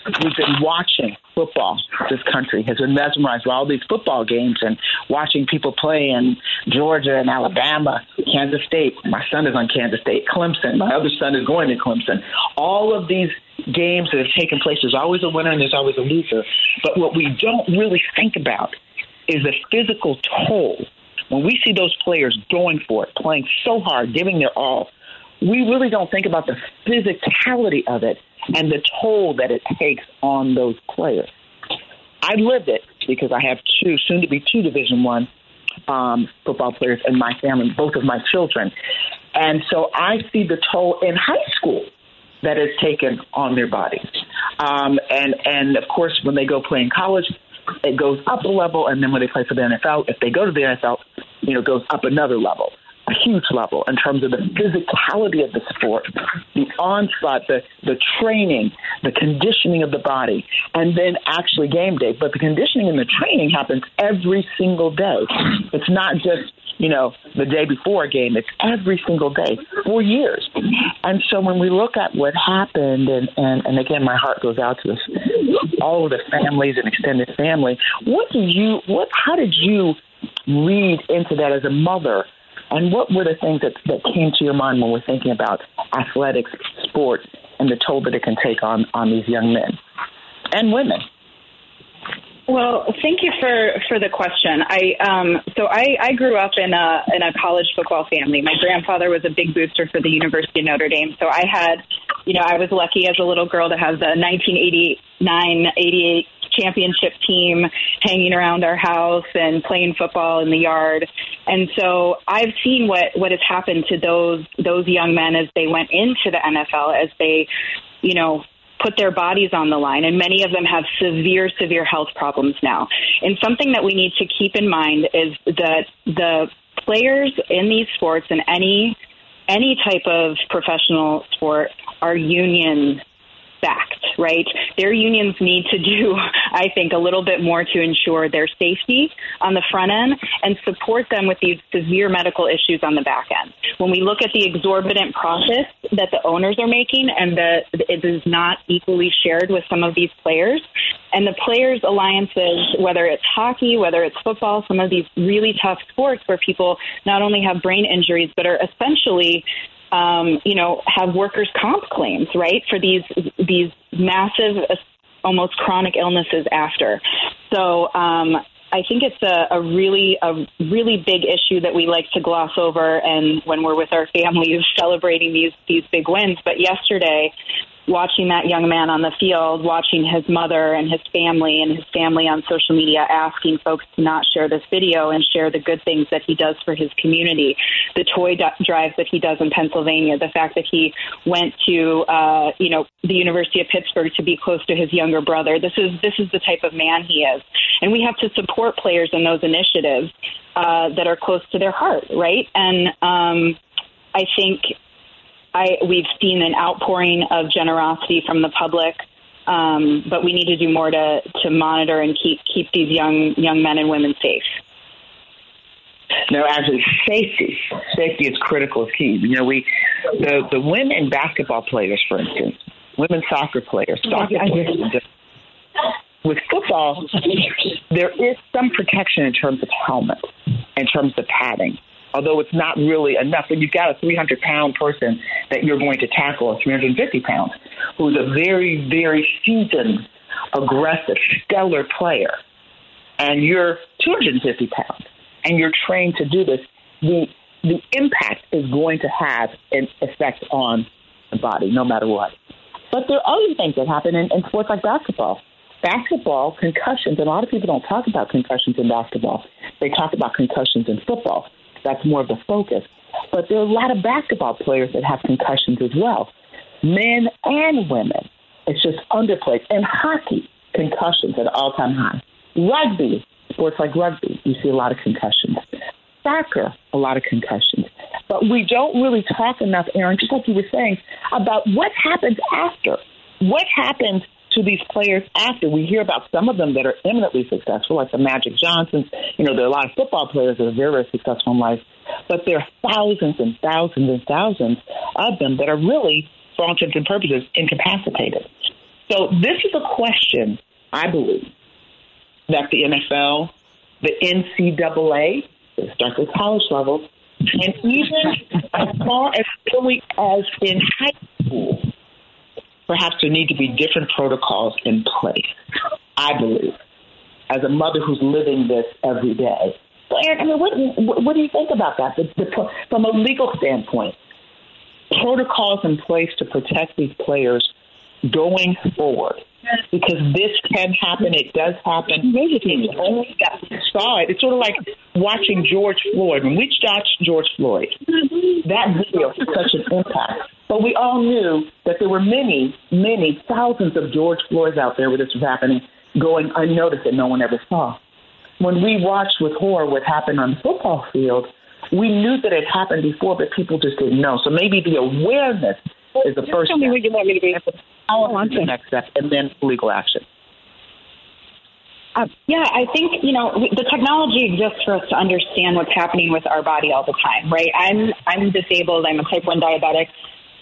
E: We've been watching football. This country has been mesmerized by all these football games and watching people play in Georgia and Alabama, Kansas State. My son is on Kansas State, Clemson. My other son is going to Clemson. All of these games that have taken place, there's always a winner and there's always a loser. But what we don't really think about is the physical toll. When we see those players going for it, playing so hard, giving their all, we really don't think about the physicality of it and the toll that it takes on those players. I lived it because I have two, soon to be two Division One um, football players in my family, both of my children, and so I see the toll in high school that is taken on their bodies. Um, and and of course, when they go play in college, it goes up a level, and then when they play for the NFL, if they go to the NFL, you know, goes up another level, a huge level in terms of the physicality of the sport, the onslaught, the the training, the conditioning of the body, and then actually game day. But the conditioning and the training happens every single day. It's not just you know, the day before a game. It's every single day for years. And so when we look at what happened, and, and, and again, my heart goes out to this, all of the families and extended family. What did you, what, how did you read into that as a mother? And what were the things that, that came to your mind when we're thinking about athletics, sports, and the toll that it can take on, on these young men and women?
F: Well, thank you for for the question. I um so I I grew up in a in a college football family. My grandfather was a big booster for the University of Notre Dame. So I had, you know, I was lucky as a little girl to have the 1989-88 championship team hanging around our house and playing football in the yard. And so I've seen what what has happened to those those young men as they went into the NFL as they, you know, put their bodies on the line, and many of them have severe, severe health problems now. And something that we need to keep in mind is that the players in these sports and any any type of professional sport are union fact, right? Their unions need to do, I think, a little bit more to ensure their safety on the front end and support them with these severe medical issues on the back end. When we look at the exorbitant profits that the owners are making and that it is not equally shared with some of these players, and the players' alliances, whether it's hockey, whether it's football, some of these really tough sports where people not only have brain injuries, but are essentially um, you know, have workers' comp claims, right, for these these massive, almost chronic illnesses after. So um, I think it's a, a really a really big issue that we like to gloss over, and when we're with our families celebrating these these big wins. But yesterday, watching that young man on the field, watching his mother and his family and his family on social media asking folks to not share this video and share the good things that he does for his community, the toy drives that he does in Pennsylvania, the fact that he went to uh, you know the University of Pittsburgh to be close to his younger brother. This is this is the type of man he is, and we have to support players in those initiatives uh, that are close to their heart, right? And um, I think I, we've seen an outpouring of generosity from the public, um, but we need to do more to, to monitor and keep keep these young young men and women safe.
E: No, actually, safety safety is critical, is key. You know, we the the women basketball players, for instance, women soccer players, soccer players. With football, there is some protection in terms of helmet, in terms of padding although it's not really enough. And you've got a 300 pound person that you're going to tackle, or 350 pounds, who's a very, very seasoned, aggressive, stellar player, and you're 250 pounds, and you're trained to do this. The the impact is going to have an effect on the body, no matter what. But there are other things that happen in, in sports like basketball. Basketball concussions, a lot of people don't talk about concussions in basketball. They talk about concussions in football. That's more of the focus. But there are a lot of basketball players that have concussions as well, men and women. It's just underplayed. And hockey, concussions at all time high. Rugby, sports like rugby, you see a lot of concussions. Soccer, a lot of concussions. But we don't really talk enough, Aaron, just like you were saying, about what happens after. What happens to these players after. We hear about some of them that are eminently successful, like the Magic Johnsons. You know, there are a lot of football players that are very, very successful in life, but there are thousands and thousands and thousands of them that are really, for all intents and purposes, incapacitated. So this is a question, I believe, that the NFL, the NCAA, it starts at college level, and even as far as early as in high school, perhaps there need to be different protocols in place. I believe, as a mother who's living this every day. So, Eric, I mean, what, what, do you think about that? The, the, from a legal standpoint, protocols in place to protect these players going forward because this can happen. It does happen. Maybe only saw it. It's sort of like watching George Floyd. When we watched George Floyd, that video had such an impact. But we all knew that there were many, many thousands of George Floyds out there where this was happening, going unnoticed that no one ever saw. When we watched with horror what happened on the football field, we knew that it happened before, but people just didn't know. So maybe the awareness is the first
C: Tell me
E: step.
C: you want me to be.
E: Oh, the next step, and then legal action.
F: Uh, yeah, I think you know the technology exists for us to understand what's happening with our body all the time, right? I'm I'm disabled. I'm a type one diabetic.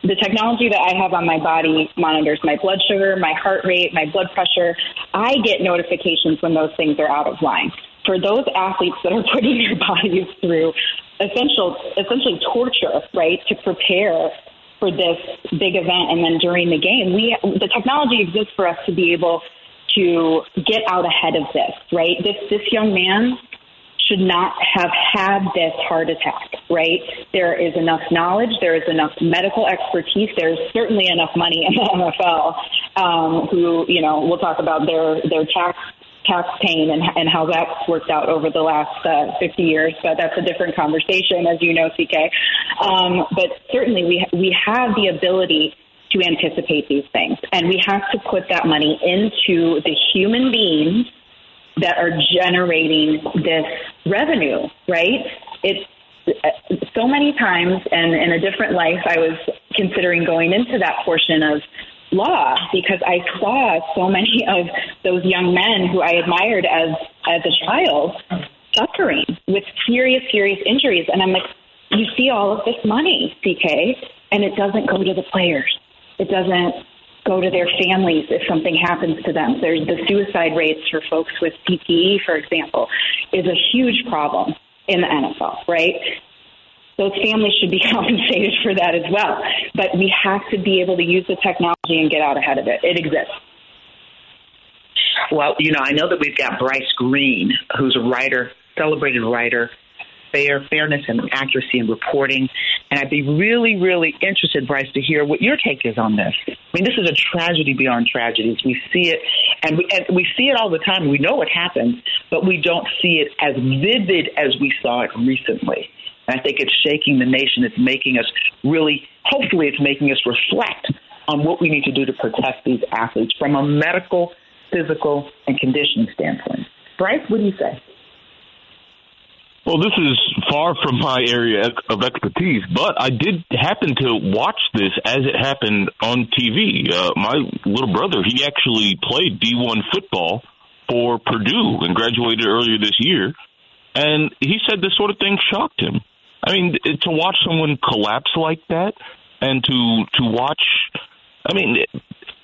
F: The technology that I have on my body monitors my blood sugar, my heart rate, my blood pressure. I get notifications when those things are out of line. For those athletes that are putting their bodies through essential, essentially torture, right, to prepare for this big event and then during the game, we the technology exists for us to be able to get out ahead of this, right? This this young man should not have had this heart attack, right? There is enough knowledge, there is enough medical expertise, there's certainly enough money in the NFL. Um, who, you know, we'll talk about their their tax tax pain and, and how that's worked out over the last uh, 50 years, but that's a different conversation, as you know, CK. Um, but certainly we, we have the ability to anticipate these things, and we have to put that money into the human beings that are generating this revenue, right? It's so many times, and in a different life, I was considering going into that portion of law because I saw so many of those young men who I admired as as a child suffering with serious, serious injuries. And I'm like, you see all of this money, CK, and it doesn't go to the players. It doesn't go to their families if something happens to them. There's the suicide rates for folks with CTE, for example, is a huge problem in the NFL, right? Those families should be compensated for that as well. But we have to be able to use the technology and get out ahead of it. It exists.
E: Well, you know, I know that we've got Bryce Greene, who's a writer, celebrated writer, fair, fairness and accuracy in reporting. And I'd be really, really interested, Bryce, to hear what your take is on this. I mean, this is a tragedy beyond tragedies. We see it, and we, and we see it all the time. We know what happens, but we don't see it as vivid as we saw it recently. And I think it's shaking the nation. It's making us really, hopefully, it's making us reflect on what we need to do to protect these athletes from a medical, physical, and conditioning standpoint. Bryce, what do you say?
G: Well, this is far from my area of expertise, but I did happen to watch this as it happened on TV. Uh, my little brother, he actually played D1 football for Purdue and graduated earlier this year. And he said this sort of thing shocked him. I mean, to watch someone collapse like that and to, to watch, I mean,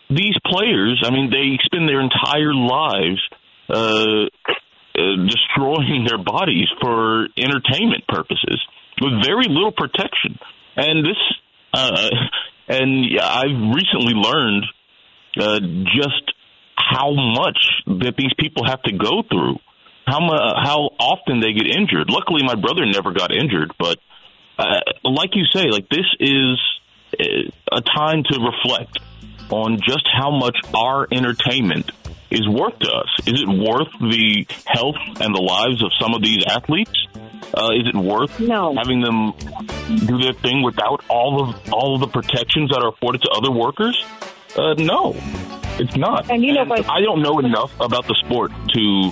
G: these players, I mean, they spend their entire lives, uh, uh, destroying their bodies for entertainment purposes with very little protection. And this, uh, and I've recently learned uh, just how much that these people have to go through, how mu- how often they get injured. Luckily, my brother never got injured, but uh, like you say, like this is uh, a time to reflect on just how much our entertainment is worth to us. Is it worth the health and the lives of some of these athletes? Uh, is it worth
C: No.
G: having them do their thing without all of all of the protections that are afforded to other workers? Uh, no, it's not.
C: And you know, but-
G: I don't know enough about the sport to,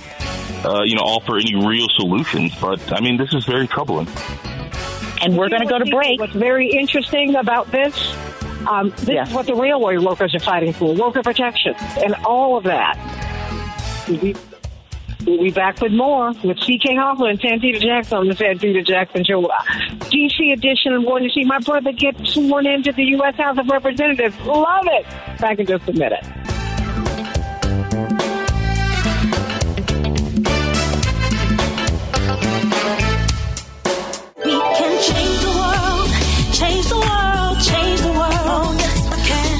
G: uh, you know, offer any real solutions. But I mean, this is very troubling.
E: And we're going to go to break.
C: What's very interesting about this, um, this
E: Yeah.
C: is what the railway workers are fighting for, worker protection, and all of that. We'll be, we'll be back with more with C.K. Hoffman and Santita Jackson on the Santita Jackson Show. DC edition. I'm going to see my brother get sworn into the U.S. House of Representatives. Love it. Back in just a minute.
B: Change the world, change the world, change the world.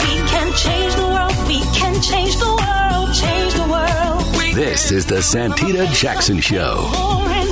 B: We can change the world, we can change the world, change the world.
A: This is the Santita Jackson Show.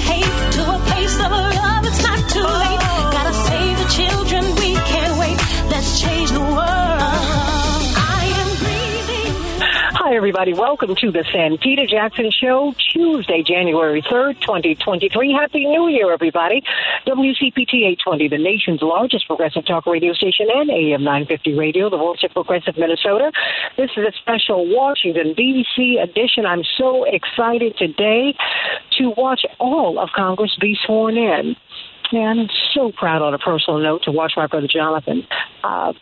C: Everybody. Welcome to the Santita Jackson Show, Tuesday, January 3rd, 2023. Happy New Year, everybody. WCPT 820, the nation's largest progressive talk radio station, and AM 950 radio, the voice of progressive Minnesota. This is a special Washington, D.C. edition. I'm so excited today to watch all of Congress be sworn in. And so proud on a personal note to watch my brother Jonathan uh,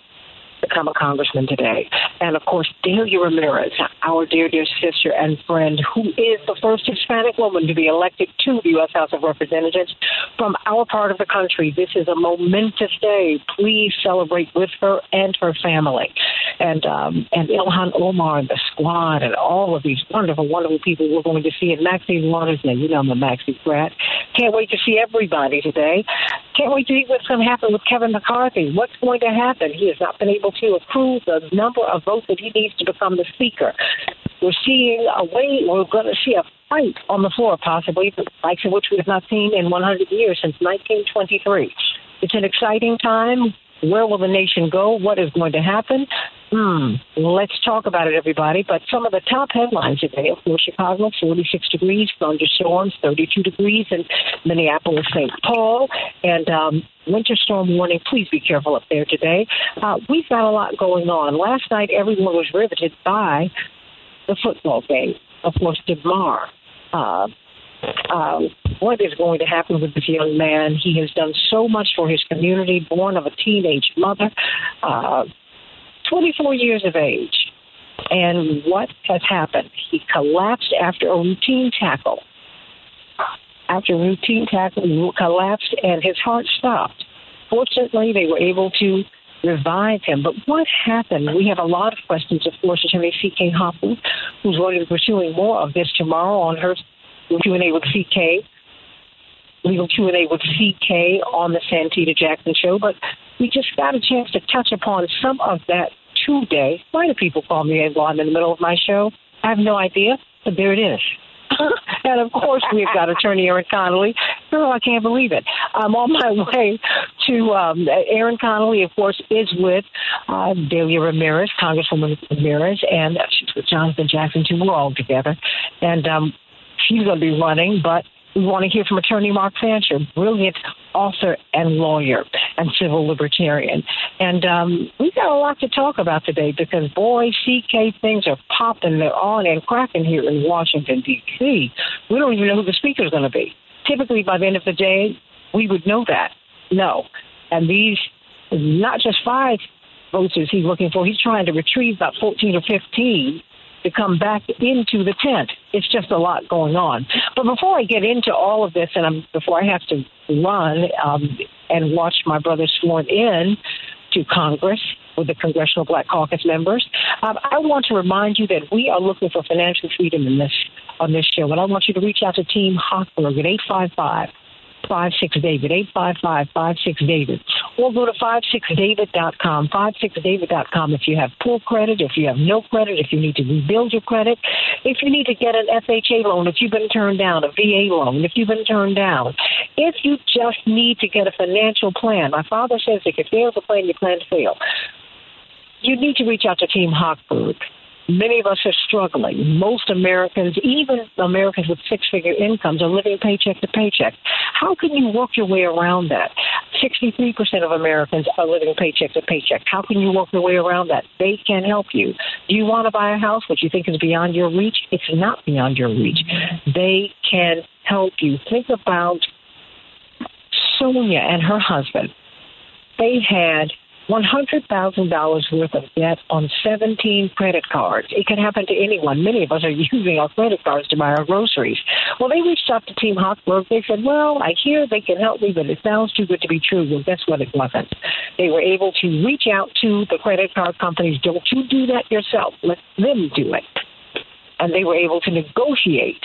C: become a congressman today. And of course, Delia Ramirez, our dear, dear sister and friend, who is the first Hispanic woman to be elected to the U.S. House of Representatives from our part of the country. This is a momentous day. Please celebrate with her and her family. And um, and Ilhan Omar and the squad and all of these wonderful, wonderful people we're going to see. And Maxine Waters, now you know I'm a Maxie brat. Can't wait to see everybody today. Can't wait to see what's going to happen with Kevin McCarthy. What's going to happen? He has not been able to approve the number of votes that he needs to become the speaker. We're seeing a way, we're going to see a fight on the floor, possibly, the likes which we have not seen in 100 years since 1923. It's an exciting time. Where will the nation go? What is going to happen? Hmm. Let's talk about it, everybody. But some of the top headlines today, of course, Chicago, 46 degrees, thunderstorms, 32 degrees in Minneapolis, St. Paul, and um, winter storm warning. Please be careful up there today. Uh, we've got a lot going on. Last night, everyone was riveted by the football game. Of course, Damar. Uh, uh, what is going to happen with this young man? He has done so much for his community, born of a teenage mother. Uh, 24 years of age. And what has happened? He collapsed after a routine tackle. After a routine tackle, he collapsed and his heart stopped. Fortunately, they were able to revive him. But what happened? We have a lot of questions, of course, Attorney C.K. Hoffman, who's going to be pursuing more of this tomorrow on her Q&A with C.K legal Q&A with CK on the Santita Jackson show, but we just got a chance to touch upon some of that today. Why do people call me while I'm in the middle of my show? I have no idea, but there it is. and of course, we've got attorney Aaron Connolly. Girl, I can't believe it. I'm on my way to um, Aaron Connolly, of course, is with uh, Delia Ramirez, Congresswoman Ramirez, and she's with Jonathan Jackson, too. We're all together. And um, she's going to be running, but we want to hear from attorney Mark Fancher, brilliant author and lawyer and civil libertarian. And um, we've got a lot to talk about today because, boy, CK things are popping, they're on and cracking here in Washington, D.C. We don't even know who the speaker is going to be. Typically, by the end of the day, we would know that. No. And these, not just five votes he's looking for, he's trying to retrieve about 14 or 15 to come back into the tent. It's just a lot going on. But before I get into all of this, and I'm, before I have to run um, and watch my brother sworn in to Congress with the Congressional Black Caucus members, um, I want to remind you that we are looking for financial freedom in this on this show, and I want you to reach out to Team Hochberg at eight five five five six David, eight five five five six David. Or go to five six david.com, five six david.com if you have poor credit, if you have no credit, if you need to rebuild your credit, if you need to get an FHA loan, if you've been turned down, a VA loan, if you've been turned down, if you just need to get a financial plan. My father says if you fail to plan, you plan to fail. You need to reach out to Team Hochberg many of us are struggling. Most Americans, even Americans with six figure incomes, are living paycheck to paycheck. How can you work your way around that? 63% of Americans are living paycheck to paycheck. How can you work your way around that? They can help you. Do you want to buy a house which you think is beyond your reach? It's not beyond your reach. They can help you. Think about Sonia and her husband. They had $100,000 worth of debt on 17 credit cards. It can happen to anyone. Many of us are using our credit cards to buy our groceries. Well, they reached out to Team Hochberg. They said, Well, I hear they can help me, but it sounds too good to be true. Well, guess what? It wasn't. They were able to reach out to the credit card companies. Don't you do that yourself. Let them do it. And they were able to negotiate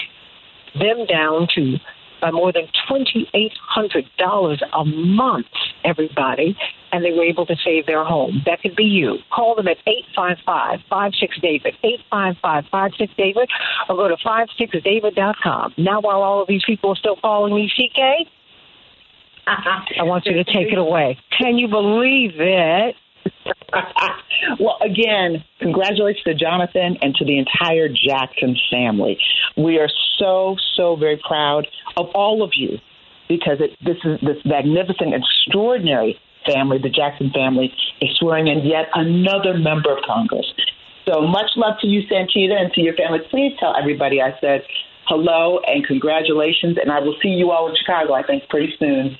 C: them down to by more than $2,800 a month, everybody, and they were able to save their home. That could be you. Call them at 855-56-DAVID, 855-56-DAVID, or go to 56david.com. Now, while all of these people are still calling me CK, I want you to take it away. Can you believe it?
E: well, again, congratulations to Jonathan and to the entire Jackson family. We are so, so very proud of all of you because it, this is this magnificent, extraordinary family, the Jackson family, is swearing in yet another member of Congress. So much love to you, Santita, and to your family. Please tell everybody I said hello and congratulations, and I will see you all in Chicago, I think, pretty soon.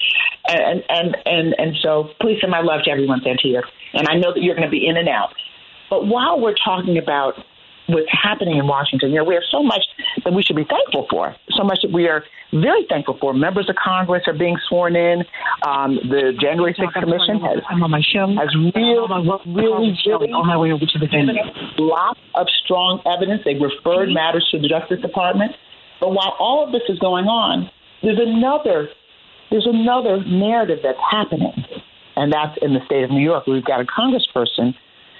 E: And and and and so please send my love to everyone, Santita. And I know that you're going to be in and out. But while we're talking about what's happening in Washington. You know, we have so much that we should be thankful for. So much that we are very thankful for. Members of Congress are being sworn in. Um, the January 6th Commission has,
C: I'm on my show.
E: has really, really, really
C: on my way over to the venue.
E: Lots of strong evidence. They referred matters to the Justice Department. But while all of this is going on, there's another there's another narrative that's happening, and that's in the state of New York. We've got a congressperson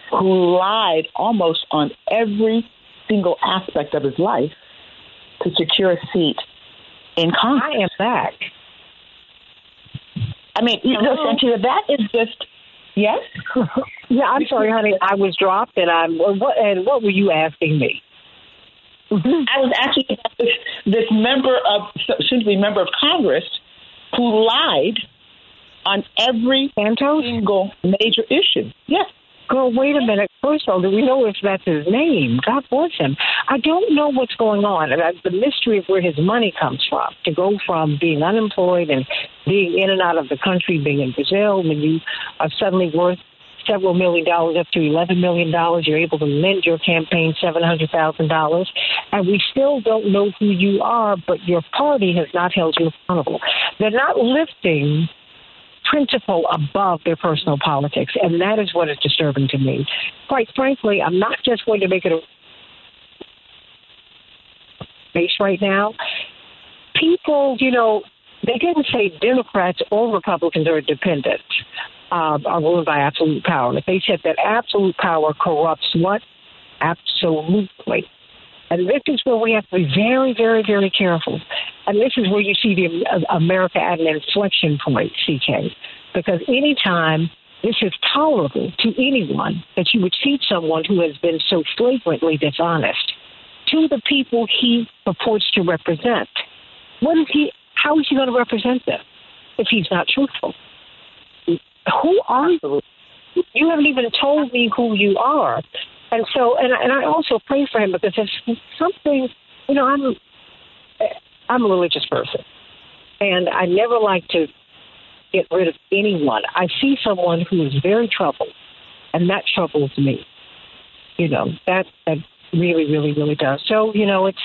E: who lied almost on every single aspect of his life to secure a seat in Congress.
C: I am back.
E: I mean, you know, Santita, that is just yes.
C: yeah, I'm sorry, honey. I was dropped, and I'm. What and what were you asking me?
E: I was asking this, this member of, soon to be member of Congress, who lied on every
C: Santos?
E: single major issue. Yes.
C: Girl, wait a minute. First of all, do we know if that's his name? God bless him. I don't know what's going on. And the mystery of where his money comes from to go from being unemployed and being in and out of the country, being in Brazil, when you are suddenly worth several million dollars, up to $11 million. You're able to lend your campaign $700,000. And we still don't know who you are, but your party has not held you accountable. They're not lifting principle above their personal politics. And that is what is disturbing to me. Quite frankly, I'm not just going to make it a base right now. People, you know, they didn't say Democrats or Republicans are dependent, uh, are ruled by absolute power. But they said that absolute power corrupts what? Absolutely. And this is where we have to be very, very, very careful. And this is where you see the uh, America at an inflection point, CK. Because anytime this is tolerable to anyone that you would see someone who has been so flagrantly dishonest to the people he purports to represent, what is he? How is he going to represent them if he's not truthful? Who are you? You haven't even told me who you are. And so, and, and I also pray for him because there's something, you know, I'm, I'm a religious person, and I never like to get rid of anyone. I see someone who is very troubled, and that troubles me. You know, that that really, really, really does. So, you know, it's,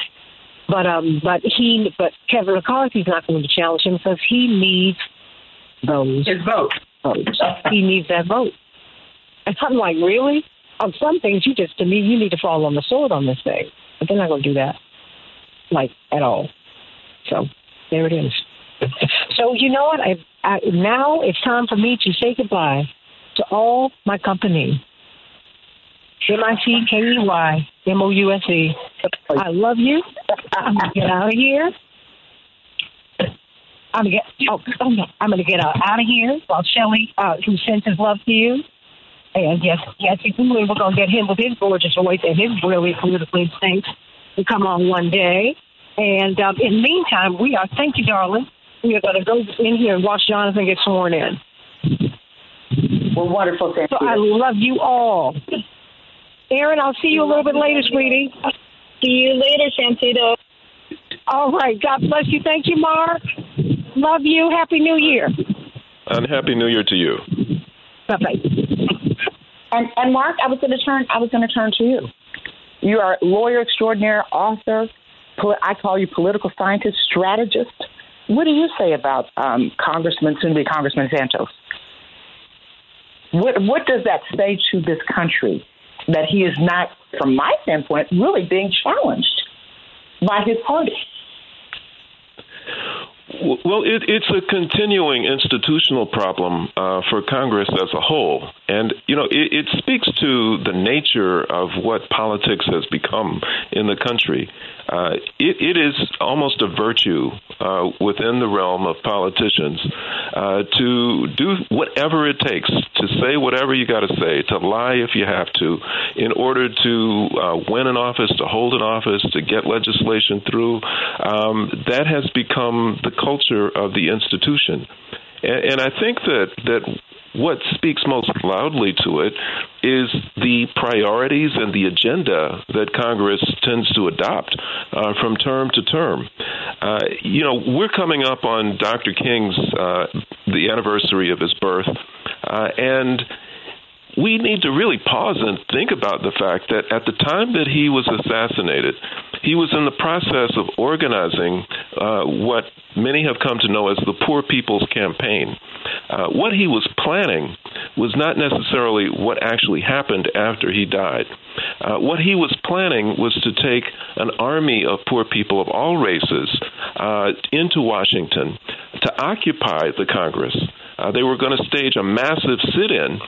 C: but um, but he, but Kevin McCarthy's not going to challenge him because he needs those
E: his vote.
C: He needs that vote. And I'm like, really? On some things, you just to me, you need to fall on the sword on this thing. But they're not going to do that, like at all. So there it is. So you know what? I, I now it's time for me to say goodbye to all my company. M I C K E Y M O U S E. I love you. I'm gonna get out of here. I'm gonna get oh, oh no, I'm gonna get out, out of here while Shelly, uh, who sends his love to you. And yes, yes, we're gonna get him with his gorgeous voice and his brilliant political instincts to come on one day. And um, in the meantime, we are thank you, darling. We are gonna go in here and watch Jonathan get sworn in.
E: Well, wonderful. Thank
C: So
E: you.
C: I love you all. Aaron, I'll see you a little bit later, sweetie.
F: See you later, Santita.
C: All right. God bless you. Thank you, Mark. Love you. Happy New Year.
H: And happy New Year to you.
C: Bye bye.
E: And and Mark, I was going to turn. I was going to turn to you. You are a lawyer extraordinaire, author. Poli- I call you political scientist, strategist. What do you say about um, Congressman, soon to be Congressman Santos? What what does that say to this country that he is not, from my standpoint, really being challenged by his party?
H: Well, it, it's a continuing institutional problem uh, for Congress as a whole. And, you know, it, it speaks to the nature of what politics has become in the country. Uh, it, it is almost a virtue uh, within the realm of politicians uh, to do whatever it takes, to say whatever you got to say, to lie if you have to, in order to uh, win an office, to hold an office, to get legislation through. Um, that has become the culture of the institution. And, and I think that, that what speaks most loudly to it is the priorities and the agenda that Congress tends to adopt uh, from term to term. Uh, you know, we're coming up on Dr. King's uh, the anniversary of his birth, uh, and we need to really pause and think about the fact that at the time that he was assassinated, he was in the process of organizing uh, what many have come to know as the Poor People's Campaign. Uh, what he was planning was not necessarily what actually happened after he died. Uh, what he was planning was to take an army of poor people of all races uh, into Washington to occupy the Congress. Uh, they were going to stage a massive sit in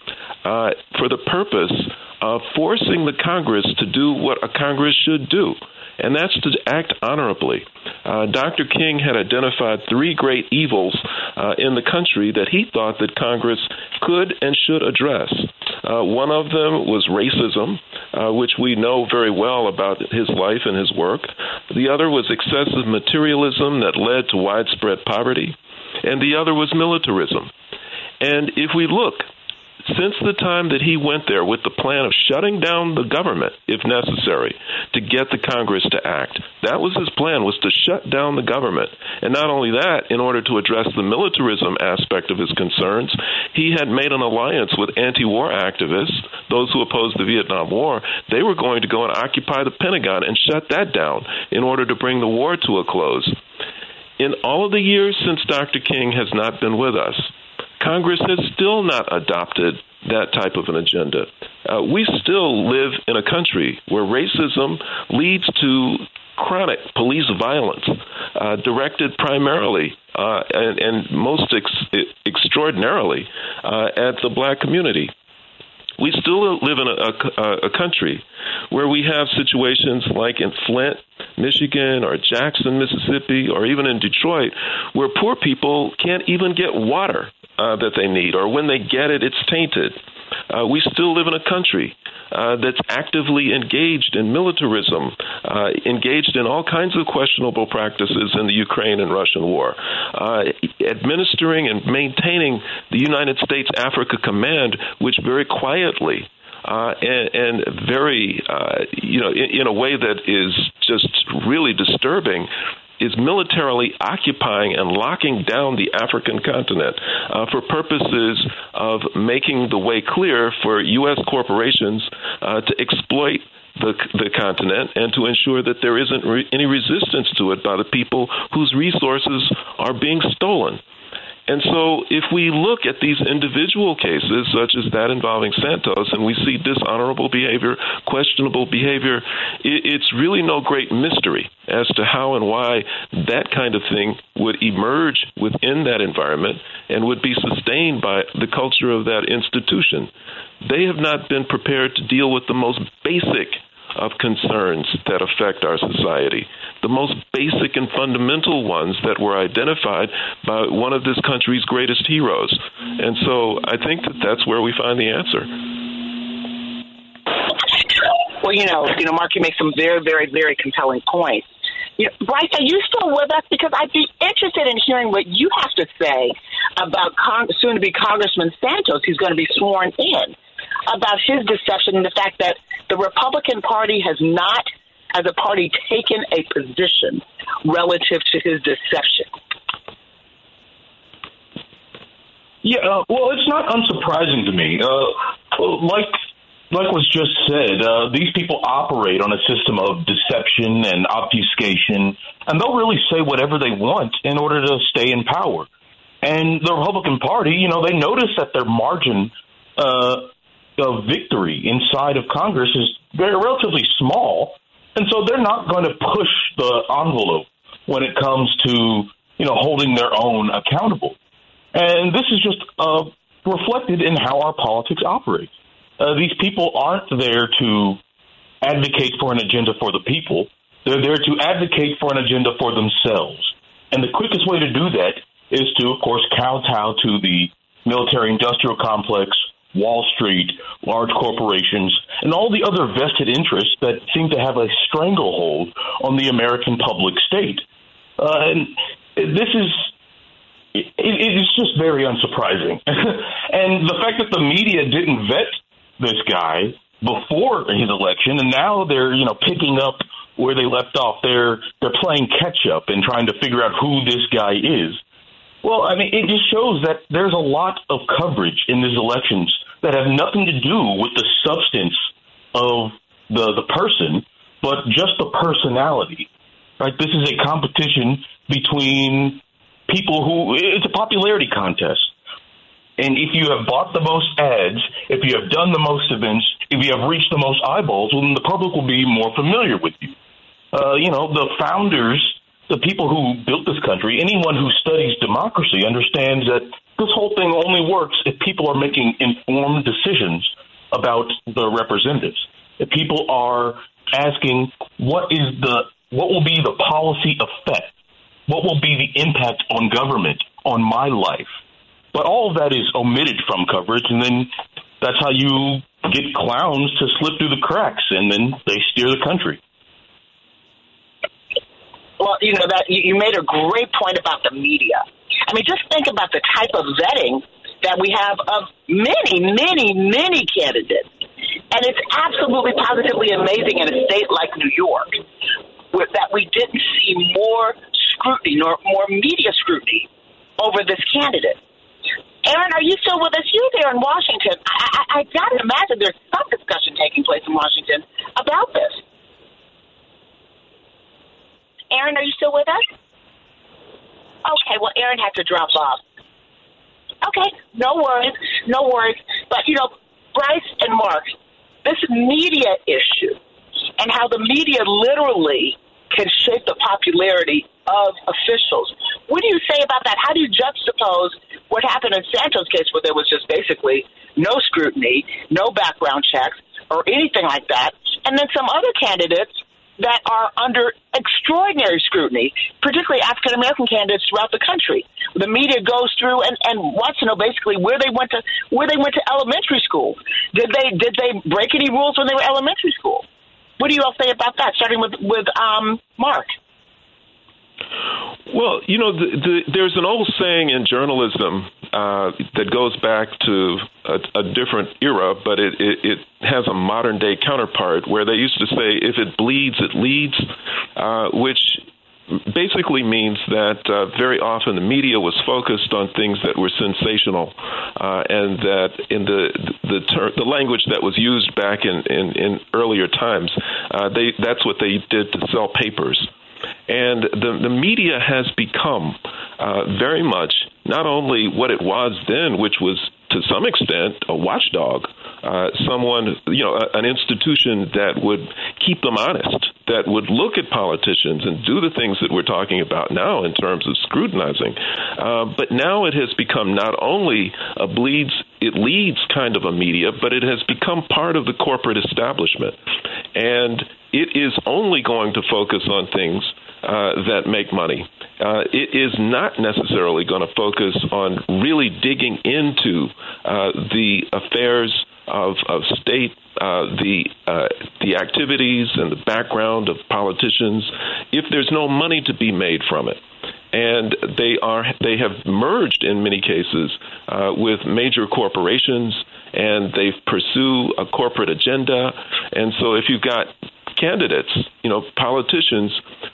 H: uh, for the purpose of forcing the Congress to do what a Congress should do. And that's to act honorably. Uh, Dr. King had identified three great evils uh, in the country that he thought that Congress could and should address. Uh, one of them was racism, which we know very well about his life and his work. The other was excessive materialism that led to widespread poverty. And the other was militarism. And if we look, since the time that he went there with the plan of shutting down the government, if necessary, to get the Congress to act. That was his plan, was to shut down the government. And not only that, in order to address the militarism aspect of his concerns, he had made an alliance with anti-war activists, those who opposed the Vietnam War. They were going to go and occupy the Pentagon and shut that down in order to bring the war to a close. In all of the years since Dr. King has not been with us, Congress has still not adopted that type of an agenda. Uh, we still live in a country where racism leads to chronic police violence uh, directed primarily uh, and, and, most ex- extraordinarily uh, at the black community. We still live in a, a, a country where we have situations like in Flint, Michigan, or Jackson, Mississippi, or even in Detroit, where poor people can't even get water uh, that they need, or when they get it, it's tainted. Uh, we still live in a country uh, that's actively engaged in militarism, uh, engaged in all kinds of questionable practices in the Ukraine and Russian war, uh, administering and maintaining the United States Africa Command, which very quietly uh, and, and, very, uh, you know, in, in, a way that is just really disturbing, is militarily occupying and locking down the African continent uh, for purposes of making the way clear for U.S. corporations uh, to exploit the, the continent and to ensure that there isn't re- any resistance to it by the people whose resources are being stolen. And so, if we look at these individual cases, such as that involving Santos, and we see dishonorable behavior, questionable behavior, it's really no great mystery as to how and why that kind of thing would emerge within that environment and would be sustained by the culture of that institution. They have not been prepared to deal with the most basic of concerns that affect our society. The most basic and fundamental ones that were identified by one of this country's greatest heroes. And so I think that that's where we find the answer.
E: Well, you know, you know, Mark, you make some very, very, very compelling points. You know, Bryce, are you still with us? Because I'd be interested in hearing what you have to say about Cong- soon-to-be Congressman Santos, who's going to be sworn in, about his deception and the fact that the Republican Party has not, as a party, taken a position relative to his deception.
G: Yeah, uh, well, it's not unsurprising to me. Uh, like like was just said, uh, these people operate on a system of deception and obfuscation, and they'll really say whatever they want in order to stay in power. And the Republican Party, you know, they notice that their margin uh, of victory inside of Congress is very relatively small, and so they're not going to push the envelope when it comes to you know holding their own accountable. And this is just uh, reflected in how our politics operates. Uh, these people aren't there to advocate for an agenda for the people. They're there to advocate for an agenda for themselves. And the quickest way to do that is to, of course, kowtow to the military industrial complex Wall Street, large corporations, and all the other vested interests that seem to have a stranglehold on the American public state. Uh, and this is it, it's just very unsurprising. and the fact that the media didn't vet this guy before his election, and now they're you know picking up where they left off. They're they're playing catch up and trying to figure out who this guy is. Well, I mean, it just shows that there's a lot of coverage in these elections that have nothing to do with the substance of the the person, but just the personality. Right? This is a competition between people who it's a popularity contest. And if you have bought the most ads, if you have done the most events, if you have reached the most eyeballs, well, then the public will be more familiar with you. Uh, you know, the founders the people who built this country, anyone who studies democracy understands that this whole thing only works if people are making informed decisions about the representatives. If people are asking what is the what will be the policy effect? What will be the impact on government, on my life? But all of that is omitted from coverage, and then that's how you get clowns to slip through the cracks, and then they steer the country.
E: Well, you know that you, made a great point about the media. I mean, just think about the type of vetting that we have of many, many, many candidates. And it's absolutely positively amazing in a state like New York that we didn't see more scrutiny nor more media scrutiny over this candidate. Aaron, are you still with us? You there in Washington? I, I, I got to imagine there's some discussion taking place in Washington about this. Aaron, are you still with us? Okay, well, Aaron had to drop off. Okay, no worries, no worries. But, you know, Bryce and Mark, this media issue and how the media literally can shape the popularity of officials. What do you say about that? How do you juxtapose what happened in Santos' case, where there was just basically no scrutiny, no background checks, or anything like that, and then some other candidates that are under extraordinary scrutiny, particularly African American candidates throughout the country. The media goes through and, and wants to know basically where they went to where they went to elementary school. Did they did they break any rules when they were elementary school? What do you all say about that? Starting with with um, Mark.
H: Well, you know, the, the, there's an old saying in journalism uh, that goes back to a, a different era, but it, it, it, has a modern day counterpart where they used to say, if it bleeds, it leads, uh, which basically means that uh, very often the media was focused on things that were sensational, uh, and that in the the, ter- the language that was used back in in, in earlier times, uh, they that's what they did to sell papers. And the, the media has become uh, very much not only what it was then, which was to some extent a watchdog, uh, someone, you know, a, an institution that would keep them honest, that would look at politicians and do the things that we're talking about now in terms of scrutinizing. Uh, but now it has become not only a bleeds, it leads kind of a media, but it has become part of the corporate establishment. And it is only going to focus on things uh, that make money. Uh, it is not necessarily going to focus on really digging into uh, the affairs of, of state, uh, the uh, the activities and the background of politicians, if there's no money to be made from it and they are they have merged in many cases uh, with major corporations and they pursue a corporate agenda and so if you've got candidates, you know, politicians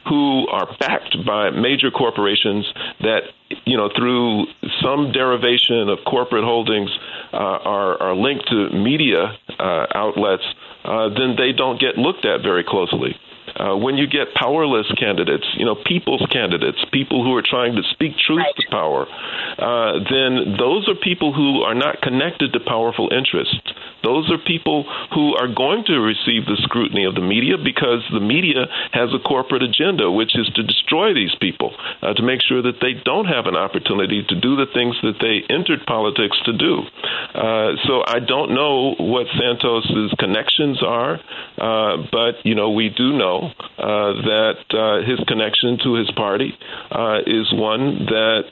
H: who are backed by major corporations that, you know, through some derivation of corporate holdings uh, are, are linked to media uh, outlets, uh, then they don't get looked at very closely. Uh, when you get powerless candidates, you know, people's candidates, people who are trying to speak truth right. to power, uh, then those are people who are not connected to powerful interests. Those are people who are going to receive the scrutiny of the media because the media has a corporate agenda, which is to destroy these people, uh, to make sure that they don't have an opportunity to do the things that they entered politics to do. Uh, so I don't know what Santos's connections are, uh, but you know we do know uh, that uh, his connection to his party uh, is one that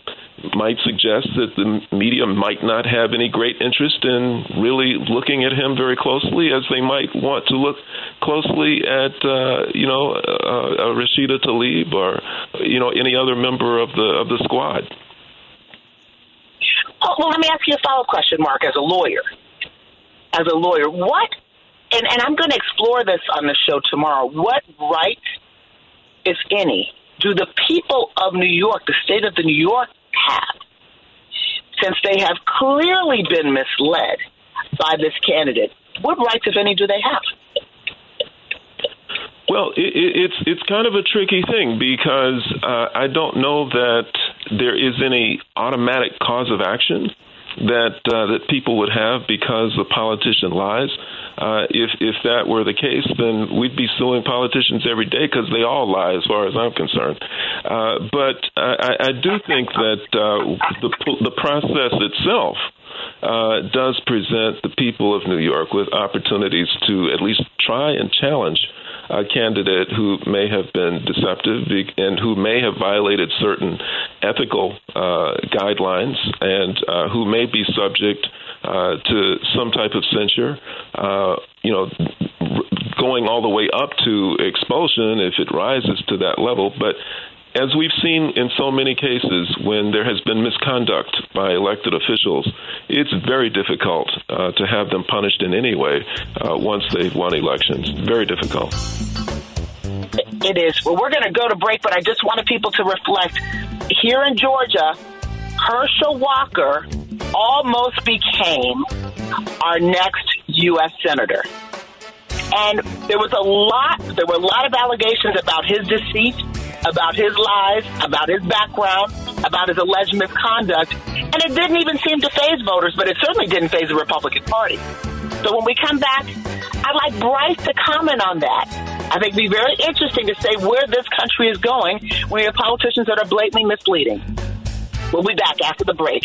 H: might suggest that the media might not have any great interest in really looking at him very closely, as they might want to look closely at, uh, you know, uh, uh, Rashida Tlaib or, you know, any other member of the of the squad.
E: Oh, well, let me ask you a follow-up question, Mark. As a lawyer, as a lawyer, what? And, and I'm going to explore this on the show tomorrow. What right, if any, do the people of New York, the state of the New York, have, since they have clearly been misled by this candidate, what rights, if any, do they have?
H: Well, it, it's it's kind of a tricky thing because uh, I don't know that there is any automatic cause of action that uh, that people would have because the politician lies. Uh, if if that were the case, then we'd be suing politicians every day because they all lie, as far as I'm concerned. Uh, but I, I do think that uh, the the process itself. Uh, does present the people of New York with opportunities to at least try and challenge a candidate who may have been deceptive and who may have violated certain ethical uh, guidelines and uh, who may be subject uh, to some type of censure. Uh, you know, going all the way up to expulsion if it rises to that level. But as we've seen in so many cases when there has been misconduct by elected officials, it's very difficult uh, to have them punished in any way uh, once they've won elections. Very difficult.
I: It is. Well, we're going to go to break, but I just wanted people to reflect. Here in Georgia, Herschel Walker almost became our next U.S. Senator. And there was a lot, there were a lot of allegations about his deceit, about his lies, about his background, about his alleged misconduct. And it didn't even seem to faze voters, but it certainly didn't faze the Republican Party. So when we come back, I'd like Bryce to comment on that. I think it'd be very interesting to say where this country is going when we have politicians that are blatantly misleading. We'll be back after the break.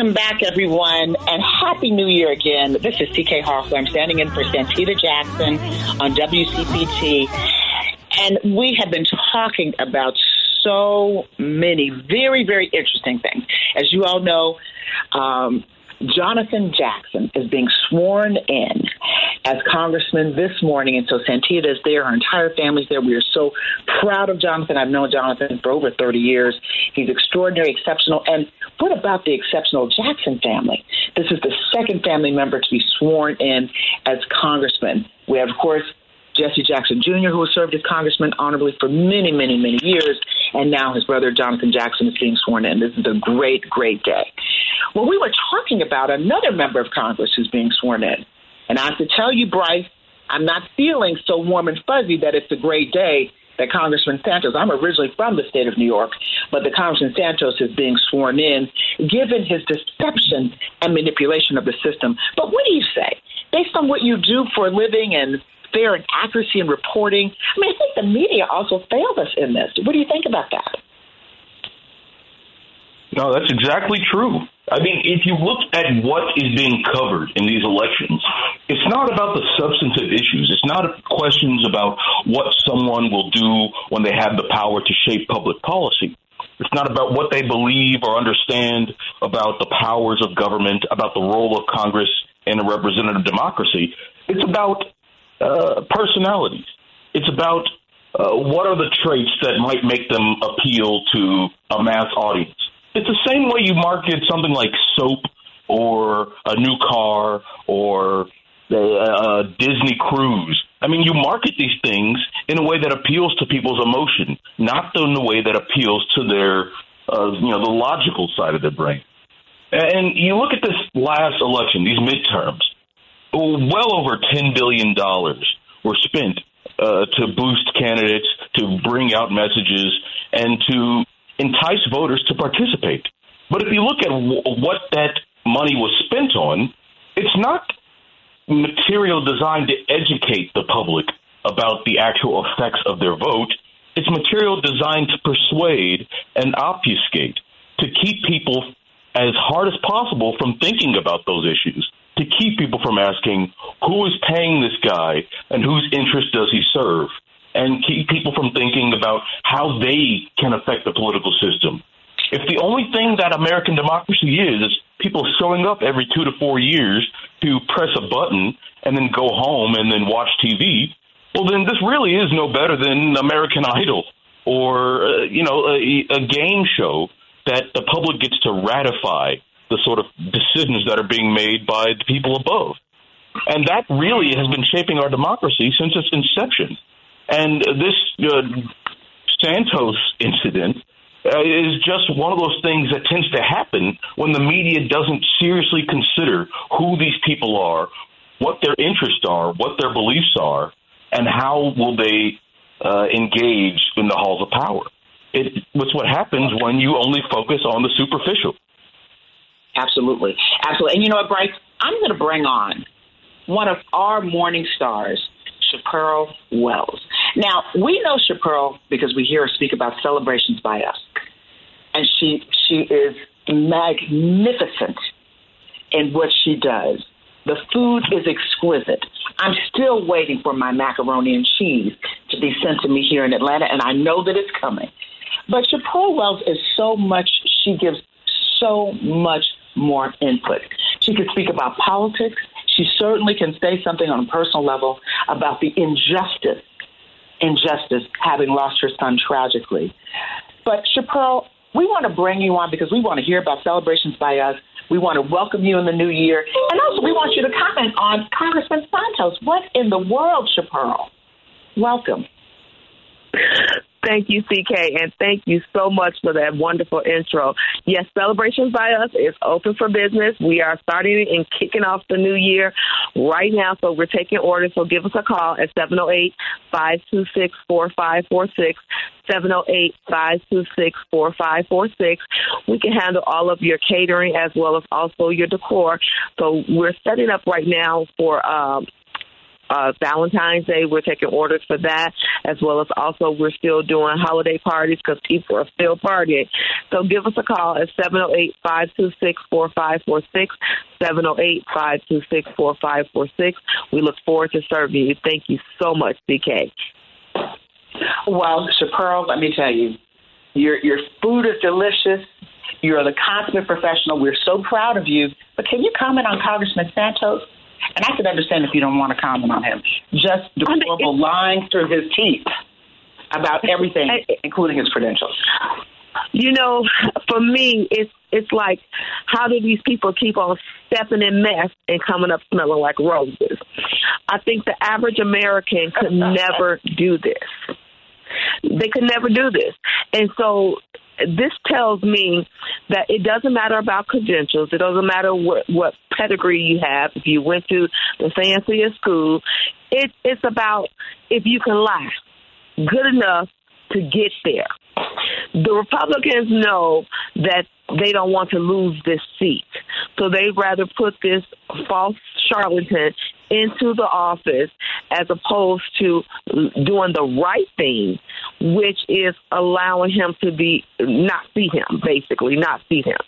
E: Welcome back, everyone, and Happy New Year again. This is TK Harfler. I'm standing in for Santita Jackson on WCPT. And we have been talking about so many very, very interesting things. As you all know, um, Jonathan Jackson is being sworn in as congressman this morning, and so Santita is there. Her entire family's there. We are so proud of Jonathan. I've known Jonathan for over 30 years. He's extraordinary, exceptional. And what about the exceptional Jackson family? This is the second family member to be sworn in as congressman. We have, of course, Jesse Jackson Jr., who has served as congressman honorably for many, many, many years, and now his brother Jonathan Jackson is being sworn in. This is a great, great day. Well, we were talking about another member of Congress who's being sworn in. And I have to tell you, Bryce, I'm not feeling so warm and fuzzy that it's a great day that Congressman Santos, I'm originally from the state of New York, but the Congressman Santos is being sworn in, given his deception and manipulation of the system. But what do you say? Based on what you do for a living and fair and accuracy in reporting, I mean, I think the media also failed us in this. What do you think about that?
G: No, that's exactly true. I mean, if you look at what is being covered in these elections, it's not about the substantive issues. It's not questions about what someone will do when they have the power to shape public policy. It's not about what they believe or understand about the powers of government, about the role of Congress in a representative democracy. It's about uh, personalities. It's about uh, what are the traits that might make them appeal to a mass audience. It's the same way you market something like soap or a new car or a, a Disney cruise. I mean, you market these things in a way that appeals to people's emotion, not in a way that appeals to their, uh, you know, the logical side of their brain. And you look at this last election, these midterms, well over $10 billion were spent uh, to boost candidates, to bring out messages, and to entice voters to participate. But if you look at what that money was spent on, it's not material designed to educate the public about the actual effects of their vote. It's material designed to persuade and obfuscate, to keep people as hard as possible from thinking about those issues, to keep people from asking who is paying this guy and whose interest does he serve, and keep people from thinking about how they can affect the political system. If the only thing that American democracy is is people showing up every two to four years to press a button and then go home and then watch TV, well, then this really is no better than American Idol or uh, you know a, a game show that the public gets to ratify the sort of decisions that are being made by the people above. And that really has been shaping our democracy since its inception. And this uh, Santos incident uh, is just one of those things that tends to happen when the media doesn't seriously consider who these people are, what their interests are, what their beliefs are, and how will they uh, engage in the halls of power. It, it's what happens when you only focus on the superficial.
E: Absolutely. Absolutely. And you know what, Bryce? I'm going to bring on one of our morning stars Chaparral Wells. Now, we know Chaparral because we hear her speak about celebrations by us. And she she is magnificent in what she does. The food is exquisite. I'm still waiting for my macaroni and cheese to be sent to me here in Atlanta, and I know that it's coming. But Chaparral Wells is so much, she gives so much more input. She can speak about politics. She certainly can say something on a personal level about the injustice, injustice having lost her son tragically. But Chaparral, we want to bring you on because we want to hear about celebrations by us. We want to welcome you in the new year. And also, we want you to comment on Congressman Santos. What in the world, Chaparral? Welcome.
J: Thank you, CK, and thank you so much for that wonderful intro. Yes, Celebrations by Us is open for business. We are starting and kicking off the new year right now, so we're taking orders. So give us a call at 708 526 4546. 708 526 4546. We can handle all of your catering as well as also your decor. So we're setting up right now for um, uh, Valentine's Day. We're taking orders for that, as well as also we're still doing holiday parties because people are still partying. So give us a call at 708 526 4546. 708 526 4546. We look forward to serving you. Thank you so much, CK.
E: Well, Chaparral, let me tell you, your your food is delicious. You're the consummate professional. We're so proud of you. But can you comment on Congressman Santos? And I can understand if you don't want to comment on him. Just deplorable lying through his teeth about everything, including his credentials.
J: You know, for me, it's it's like, how do these people keep on stepping in mess and coming up smelling like roses? I think the average American could never do this. They could never do this, and so this tells me that it doesn't matter about credentials. It doesn't matter what what pedigree you have. If you went to the fanciest school, it, it's about if you can lie good enough to get there. The Republicans know that they don't want to lose this seat. So they'd rather put this false charlatan into the office as opposed to doing the right thing, which is allowing him to be not see him, basically, not see him.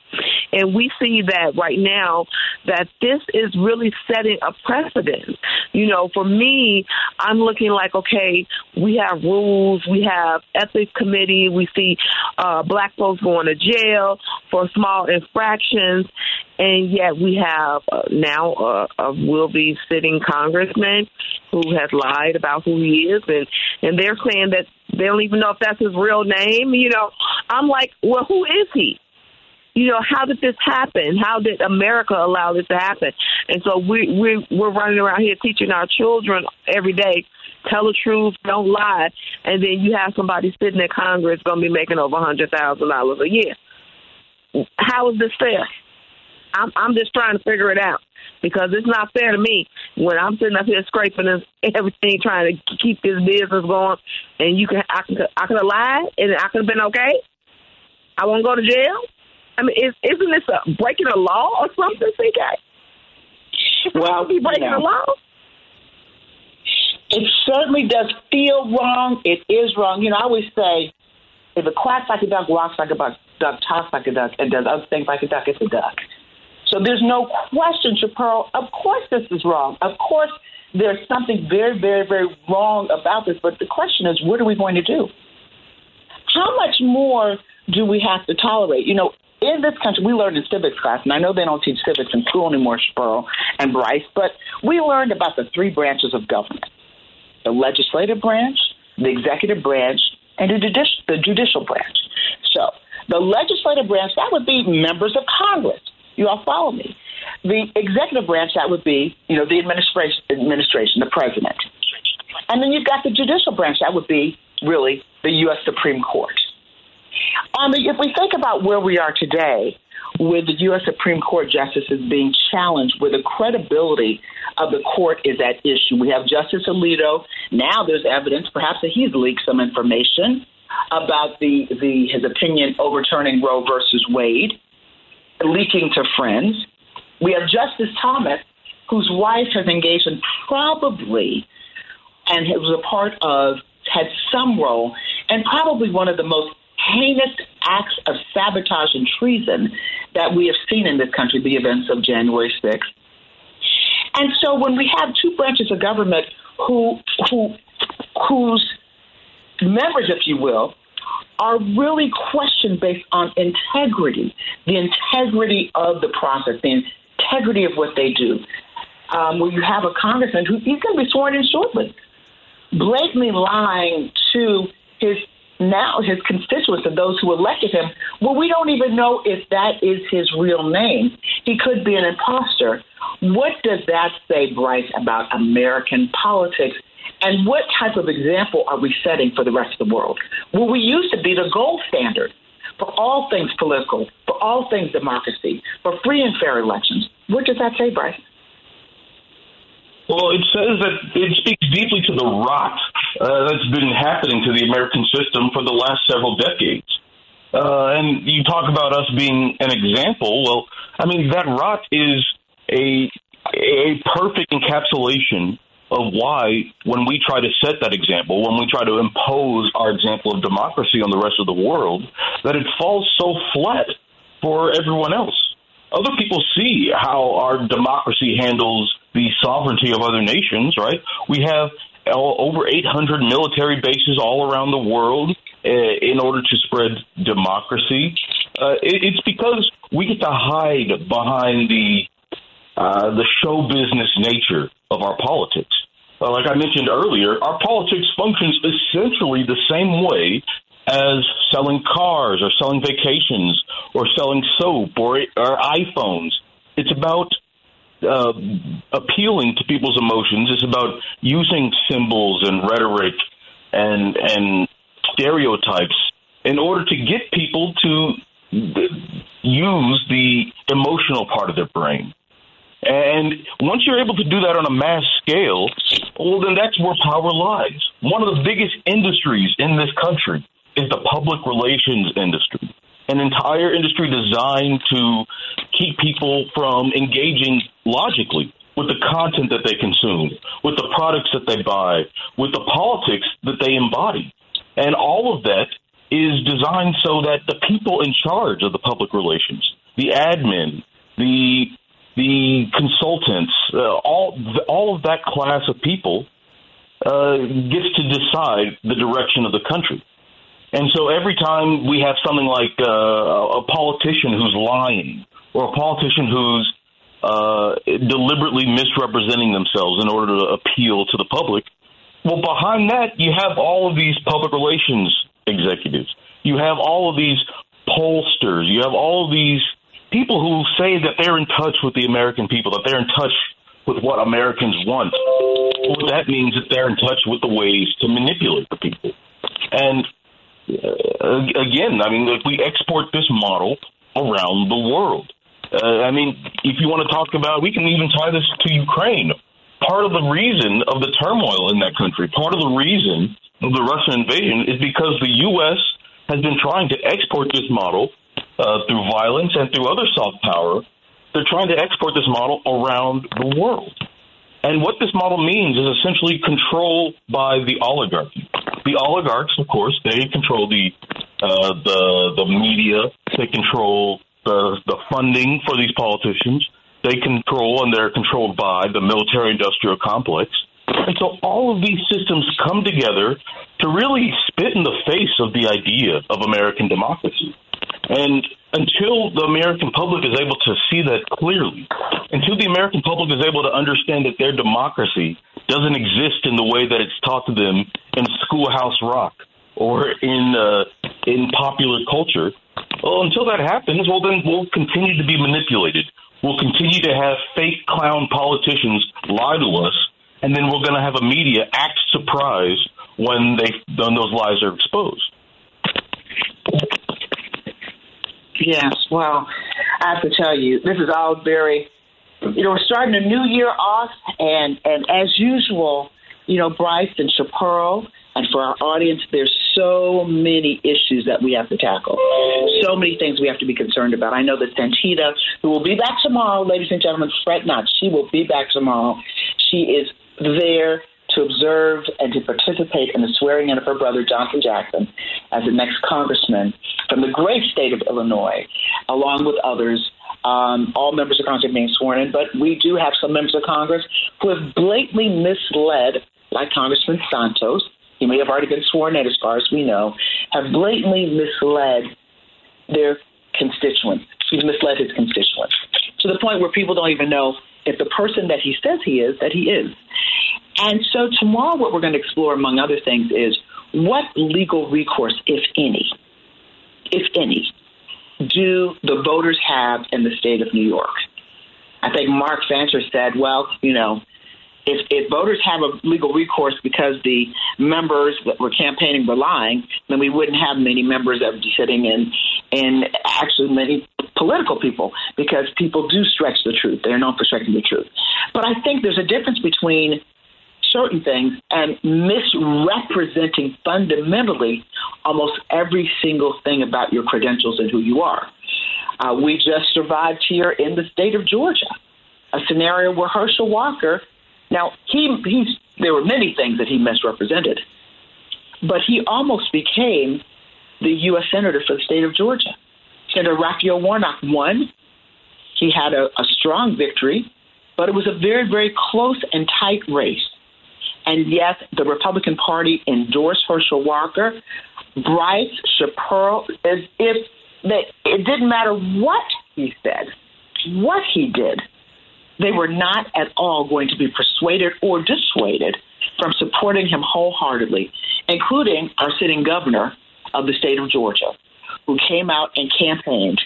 J: And we see that right now that this is really setting a precedent. You know, for me, I'm looking like, okay, we have rules, we have ethics committee, we see uh, black folks going to jail for small infractions, and yet we have uh, now uh, a will be sitting congressman who has lied about who he is, and and they're saying that they don't even know if that's his real name. You know, I'm like, well, who is he? you know, how did this happen? How did America allow this to happen? And so we we we're running around here teaching our children every day, tell the truth, don't lie, and then you have somebody sitting in Congress going to be making over a hundred thousand dollars a year. How is this fair? I'm I'm just trying to figure it out because it's not fair to me when I'm sitting up here scraping this, everything, trying to keep this business going, and you can I can I could have lied and I could have been okay. I won't go to jail. I mean, is, isn't this a breaking a law or something, CK?
E: Well,
J: be breaking
E: you know,
J: the law.
E: It certainly does feel wrong. It is wrong. You know, I always say, if it quacks like a duck, walks like a duck, duck talks like a duck, and does other things like a duck, it's a duck. So there's no question, Chaparral. Of course, this is wrong. Of course, there's something very, very, very wrong about this. But the question is, what are we going to do? How much more do we have to tolerate? You know, in this country, we learned in civics class, and I know they don't teach civics in school anymore, Chaparral and Bryce, but we learned about the three branches of government the legislative branch, the executive branch, and the, judici- the judicial branch. So, the legislative branch, that would be members of Congress. You all follow me. The executive branch, that would be, you know, the administration, administration, the president. And then you've got the judicial branch, that would be really the U.S. Supreme Court. Um, if we think about where we are today, with the U.S. Supreme Court justices being challenged, where the credibility of the court is at issue. We have Justice Alito. Now there's evidence, perhaps, that he's leaked some information about the, the his opinion overturning Roe versus Wade, leaking to friends. We have Justice Thomas, whose wife has engaged in probably and was a part of, had some role, and probably one of the most heinous acts of sabotage and treason that we have seen in this country, the events of January 6th. And so when we have two branches of government who, who, whose members, if you will, are really questioned based on integrity, the integrity of the process, the integrity of what they do. Um, where you have a congressman who he's going to be sworn in shortly, blatantly lying to his now his constituents and those who elected him. Well, we don't even know if that is his real name. He could be an imposter. What does that say, Bryce, about American politics? And what type of example are we setting for the rest of the world? Well, we used to be the gold standard for all things political, for all things democracy, for free and fair elections. What does that say, Bryce?
G: Well, it says that it speaks deeply to the rot uh, that's been happening to the American system for the last several decades. Uh, and you talk about us being an example. Well, I mean that rot is a a perfect encapsulation of why, when we try to set that example, when we try to impose our example of democracy on the rest of the world, that it falls so flat for everyone else. Other people see how our democracy handles the sovereignty of other nations, right? We have over 800 military bases all around the world uh, in order to spread democracy. Uh, it's because we get to hide behind the uh, the show business nature of our politics. Uh, like I mentioned earlier, our politics functions essentially the same way as selling cars or selling vacations or selling soap or, or iPhones. It's about uh, appealing to people's emotions. It's about using symbols and rhetoric and and stereotypes in order to get people to use the emotional part of their brain. And once you're able to do that on a mass scale, well, then that's where power lies. One of the biggest industries in this country is the public relations industry, an entire industry designed to keep people from engaging logically with the content that they consume, with the products that they buy, with the politics that they embody. And all of that is designed so that the people in charge of the public relations, the admin, the the consultants, uh, all all of that class of people uh, gets to decide the direction of the country. And so every time we have something like uh, a politician who's lying, or a politician who's uh, deliberately misrepresenting themselves in order to appeal to the public, well, behind that you have all of these public relations executives. You have all of these pollsters. You have all of these people who say that they're in touch with the American people, that they're in touch with what Americans want. Well, that means that they're in touch with the ways to manipulate the people. And uh, again, I mean, if we export this model around the world. Uh, I mean, if you want to talk about, we can even tie this to Ukraine. Part of the reason of the turmoil in that country, part of the reason of the Russian invasion is because the U.S. has been trying to export this model uh, through violence and through other soft power. They're trying to export this model around the world. And what this model means is essentially control by the oligarchy. The oligarchs, of course, they control the uh, the the media. They control the the funding for these politicians. They control and they're controlled by the military-industrial complex. And so all of these systems come together to really spit in the face of the idea of American democracy. And until the American public is able to see that clearly, until the American public is able to understand that their democracy doesn't exist in the way that it's taught to them in Schoolhouse Rock or in uh, in popular culture, well, until that happens, well, then we'll continue to be manipulated. We'll continue to have fake clown politicians lie to us, and then we're going to have a media act surprised when they when those lies are exposed.
E: Yes, well, I have to tell you, this is all very, you know, we're starting a new year off, and and as usual, you know, Bryce and Chaparral, and for our audience, there's so many issues that we have to tackle, so many things we have to be concerned about. I know that Santita, who will be back tomorrow, ladies and gentlemen, fret not, she will be back tomorrow. She is there to observe and to participate in the swearing in of her brother, Jonathan Jackson, as the next congressman from the great state of Illinois, along with others. Um, all members of Congress are being sworn in, but we do have some members of Congress who have blatantly misled, like Congressman Santos. He may have already been sworn in, as far as we know, have blatantly misled their constituents. He's misled his constituents to the point where people don't even know if the person that he says he is, that he is. And so tomorrow, what we're going to explore, among other things, is what legal recourse, if any, if any, do the voters have in the state of New York? I think Mark Fancher said, well, you know, if, if voters have a legal recourse because the members that were campaigning were lying, then we wouldn't have many members that would be sitting in, in actually many political people because people do stretch the truth. They're known for stretching the truth. But I think there's a difference between certain things and misrepresenting fundamentally almost every single thing about your credentials and who you are. Uh, we just survived here in the state of Georgia a scenario where Herschel Walker, now he he's there were many things that he misrepresented, but he almost became the U.S. senator for the state of Georgia. Senator Raphael Warnock won. He had a, a strong victory, but it was a very, very close and tight race. And yes, the Republican Party endorsed Herschel Walker. Bryce Chaparral, as if they, it didn't matter what he said, what he did, they were not at all going to be persuaded or dissuaded from supporting him wholeheartedly, including our sitting governor of the state of Georgia, who came out and campaigned.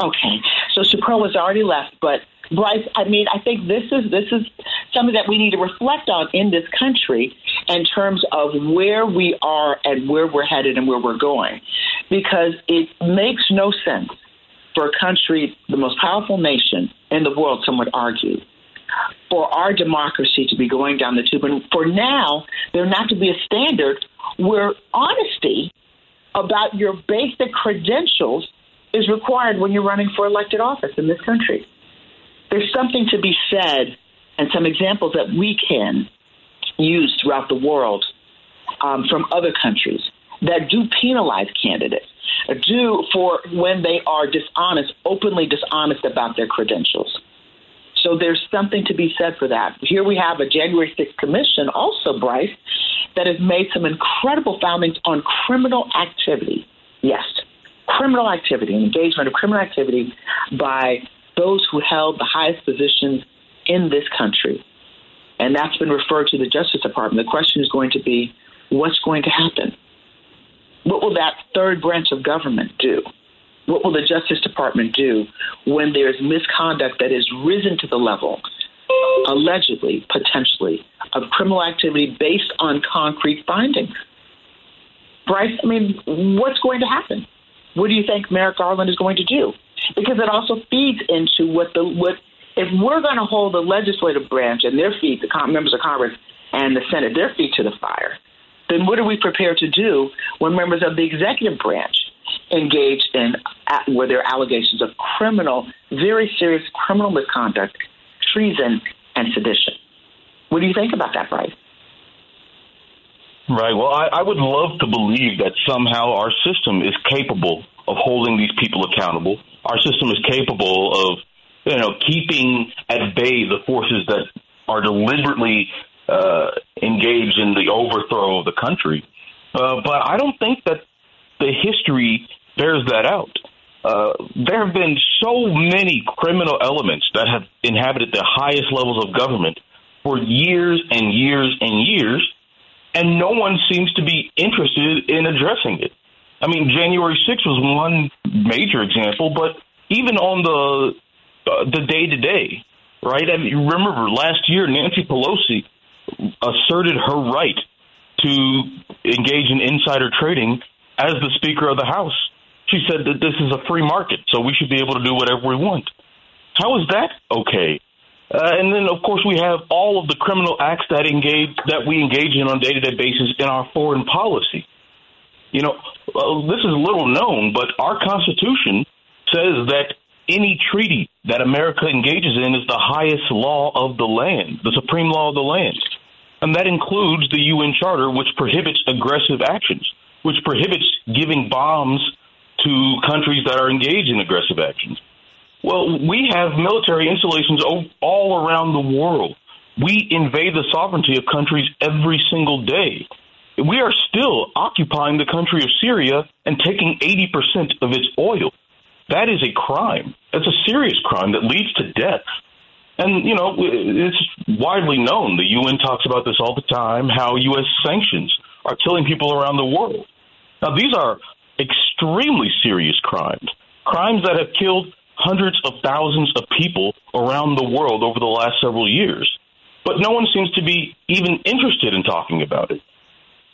E: Okay, so Chaparral has already left, but Bryce, I mean, I think this is this is something that we need to reflect on in this country in terms of where we are and where we're headed and where we're going, because it makes no sense for a country, the most powerful nation in the world, some would argue, for our democracy to be going down the tube, and for now there not to be a standard where honesty about your basic credentials is required when you're running for elected office in this country. There's something to be said and some examples that we can use throughout the world um, from other countries that do penalize candidates, do for when they are dishonest, openly dishonest about their credentials. So there's something to be said for that. Here we have a January 6th commission, also, Bryce, that has made some incredible findings on criminal activity. Yes, criminal activity, engagement of criminal activity by those who held the highest positions in this country. And that's been referred to the Justice Department. The question is going to be what's going to happen? What will that third branch of government do? What will the Justice Department do when there's misconduct that has risen to the level, allegedly, potentially, of criminal activity based on concrete findings? Bryce, I mean, what's going to happen? What do you think Merrick Garland is going to do? Because it also feeds into what the what if we're going to hold the legislative branch and their feet, the members of Congress and the Senate, their feet to the fire, then what are we prepared to do when members of the executive branch engage in where there are allegations of criminal, very serious criminal misconduct, treason, and sedition? What do you think about that, Bryce?
G: Right. Well, I, I would love to believe that somehow our system is capable of holding these people accountable. Our system is capable of, you know, keeping at bay the forces that are deliberately uh, engaged in the overthrow of the country. Uh, but I don't think that the history bears that out. Uh, there have been so many criminal elements that have inhabited the highest levels of government for years and years and years and no one seems to be interested in addressing it. I mean, January 6th was one major example, but even on the uh, the day to day, right? I mean, remember last year, Nancy Pelosi asserted her right to engage in insider trading as the Speaker of the House. She said that this is a free market, so we should be able to do whatever we want. How is that okay? Uh, and then, of course, we have all of the criminal acts that engage that we engage in on a day-to-day basis in our foreign policy. You know, uh, this is little known, but our Constitution says that any treaty that America engages in is the highest law of the land, the supreme law of the land. And that includes the UN Charter, which prohibits aggressive actions, which prohibits giving bombs to countries that are engaged in aggressive actions. Well, we have military installations all around the world. We invade the sovereignty of countries every single day. We are still occupying the country of Syria and taking 80% of its oil. That is a crime. That's a serious crime that leads to death. And, you know, it's widely known. The UN talks about this all the time how U.S. sanctions are killing people around the world. Now, these are extremely serious crimes, crimes that have killed hundreds of thousands of people around the world over the last several years. But no one seems to be even interested in talking about it.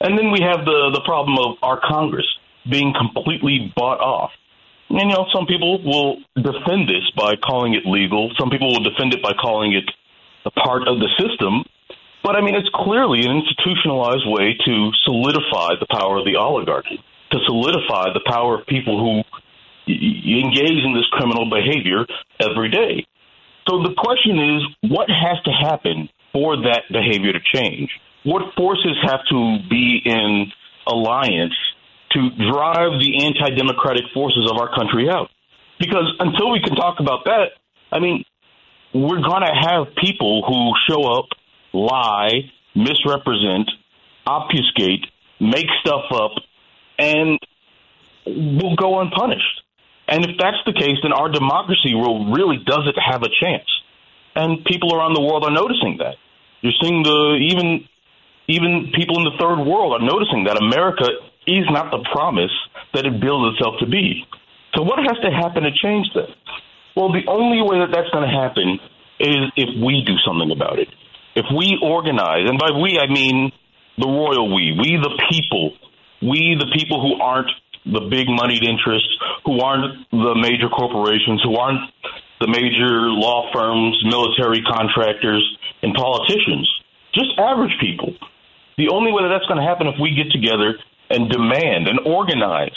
G: And then we have the, the problem of our Congress being completely bought off. And, you know, some people will defend this by calling it legal. Some people will defend it by calling it a part of the system. But I mean, it's clearly an institutionalized way to solidify the power of the oligarchy, to solidify the power of people who engage in this criminal behavior every day. So the question is, what has to happen for that behavior to change? What forces have to be in alliance to drive the anti democratic forces of our country out? Because until we can talk about that, I mean, we're going to have people who show up, lie, misrepresent, obfuscate, make stuff up, and will go unpunished. And if that's the case, then our democracy really doesn't have a chance. And people around the world are noticing that. You're seeing the even even people in the third world are noticing that America is not the promise that it builds itself to be. So what has to happen to change that? Well, the only way that that's going to happen is if we do something about it. If we organize, and by we I mean the royal we, we the people, we the people who aren't the big moneyed interests, who aren't the major corporations, who aren't the major law firms, military contractors, and politicians, just average people. The only way that that's going to happen if we get together and demand and organize.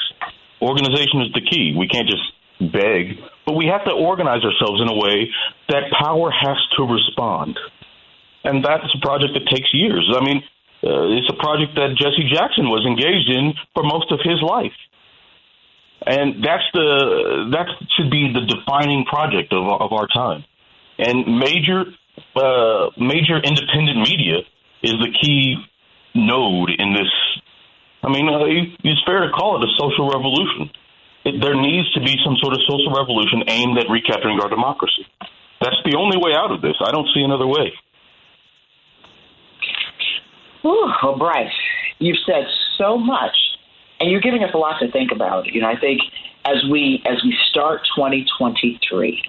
G: Organization is the key. We can't just beg, but we have to organize ourselves in a way that power has to respond. And that's a project that takes years. I mean, uh, it's a project that Jesse Jackson was engaged in for most of his life and that's the that should be the defining project of of our time. And major uh, major independent media is the key node in this. I mean, uh, it's fair to call it a social revolution. It, there needs to be some sort of social revolution aimed at recapturing our democracy. That's the only way out of this. I don't see another way.
E: Ooh, well, Bryce, you've said so much and you're giving us a lot to think about. You know, I think as we as we start 2023,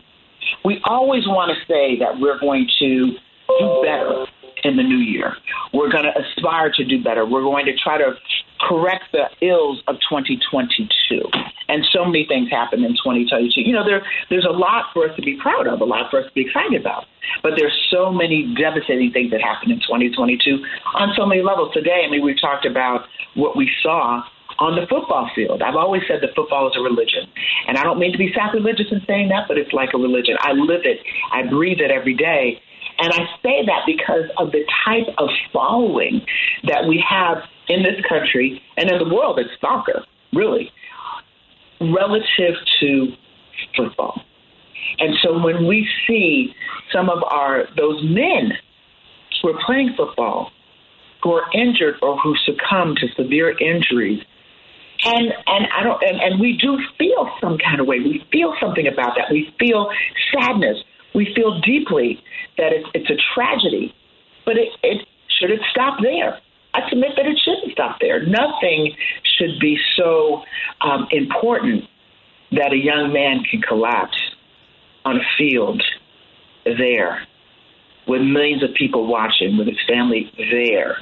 E: we always want to say that we're going to do better in the new year. We're going to aspire to do better. We're going to try to correct the ills of 2022. And so many things happened in 2022. You know, there there's a lot for us to be proud of, a lot for us to be excited about. But there's so many devastating things that happened in 2022 on so many levels. Today, I mean, we talked about what we saw on the football field. I've always said that football is a religion. And I don't mean to be sacrilegious in saying that, but it's like a religion. I live it, I breathe it every day. And I say that because of the type of following that we have in this country and in the world. It's soccer, really, relative to football. And so when we see some of our those men who are playing football who are injured or who succumb to severe injuries and and I don't and, and we do feel some kind of way. We feel something about that. We feel sadness. We feel deeply that it's it's a tragedy. But it, it should it stop there? I submit that it shouldn't stop there. Nothing should be so um, important that a young man can collapse on a field there with millions of people watching, with his family there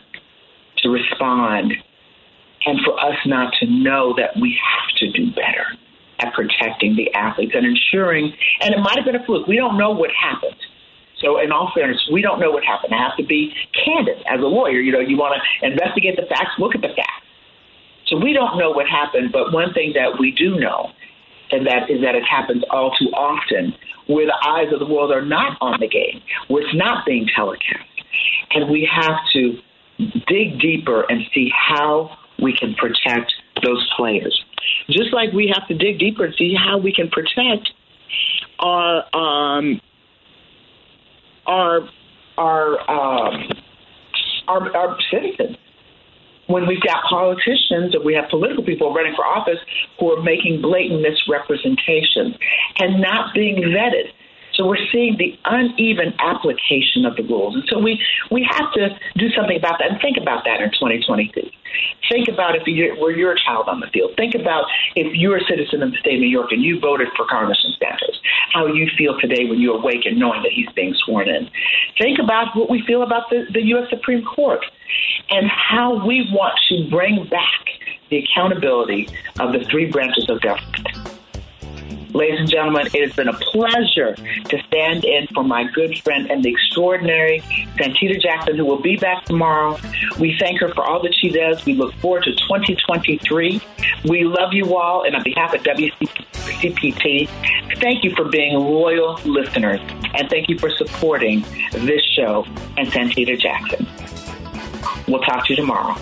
E: to respond and for us not to know that we have to do better at protecting the athletes and ensuring, and it might have been a fluke. We don't know what happened. So, in all fairness, we don't know what happened. I have to be candid as a lawyer. You know, you want to investigate the facts, look at the facts. So, we don't know what happened, but one thing that we do know and that is that it happens all too often where the eyes of the world are not on the game, where it's not being telecast. And we have to dig deeper and see how we can protect those players. Just like we have to dig deeper and see how we can protect our um, our our um, our, our citizens when we've got politicians or we have political people running for office who are making blatant misrepresentations and not being vetted. So we're seeing the uneven application of the rules. And so we, we have to do something about that and think about that in 2022. Think about if you were your child on the field. Think about if you're a citizen of the state of New York and you voted for Congressman Santos, how you feel today when you awaken knowing that he's being sworn in. Think about what we feel about the, the U.S. Supreme Court and how we want to bring back the accountability of the three branches of government. Ladies and gentlemen, it has been a pleasure to stand in for my good friend and the extraordinary Santita Jackson, who will be back tomorrow. We thank her for all that she does. We look forward to 2023. We love you all, and on behalf of WCPT, thank you for being loyal listeners, and thank you for supporting this show and Santita Jackson. We'll talk to you tomorrow.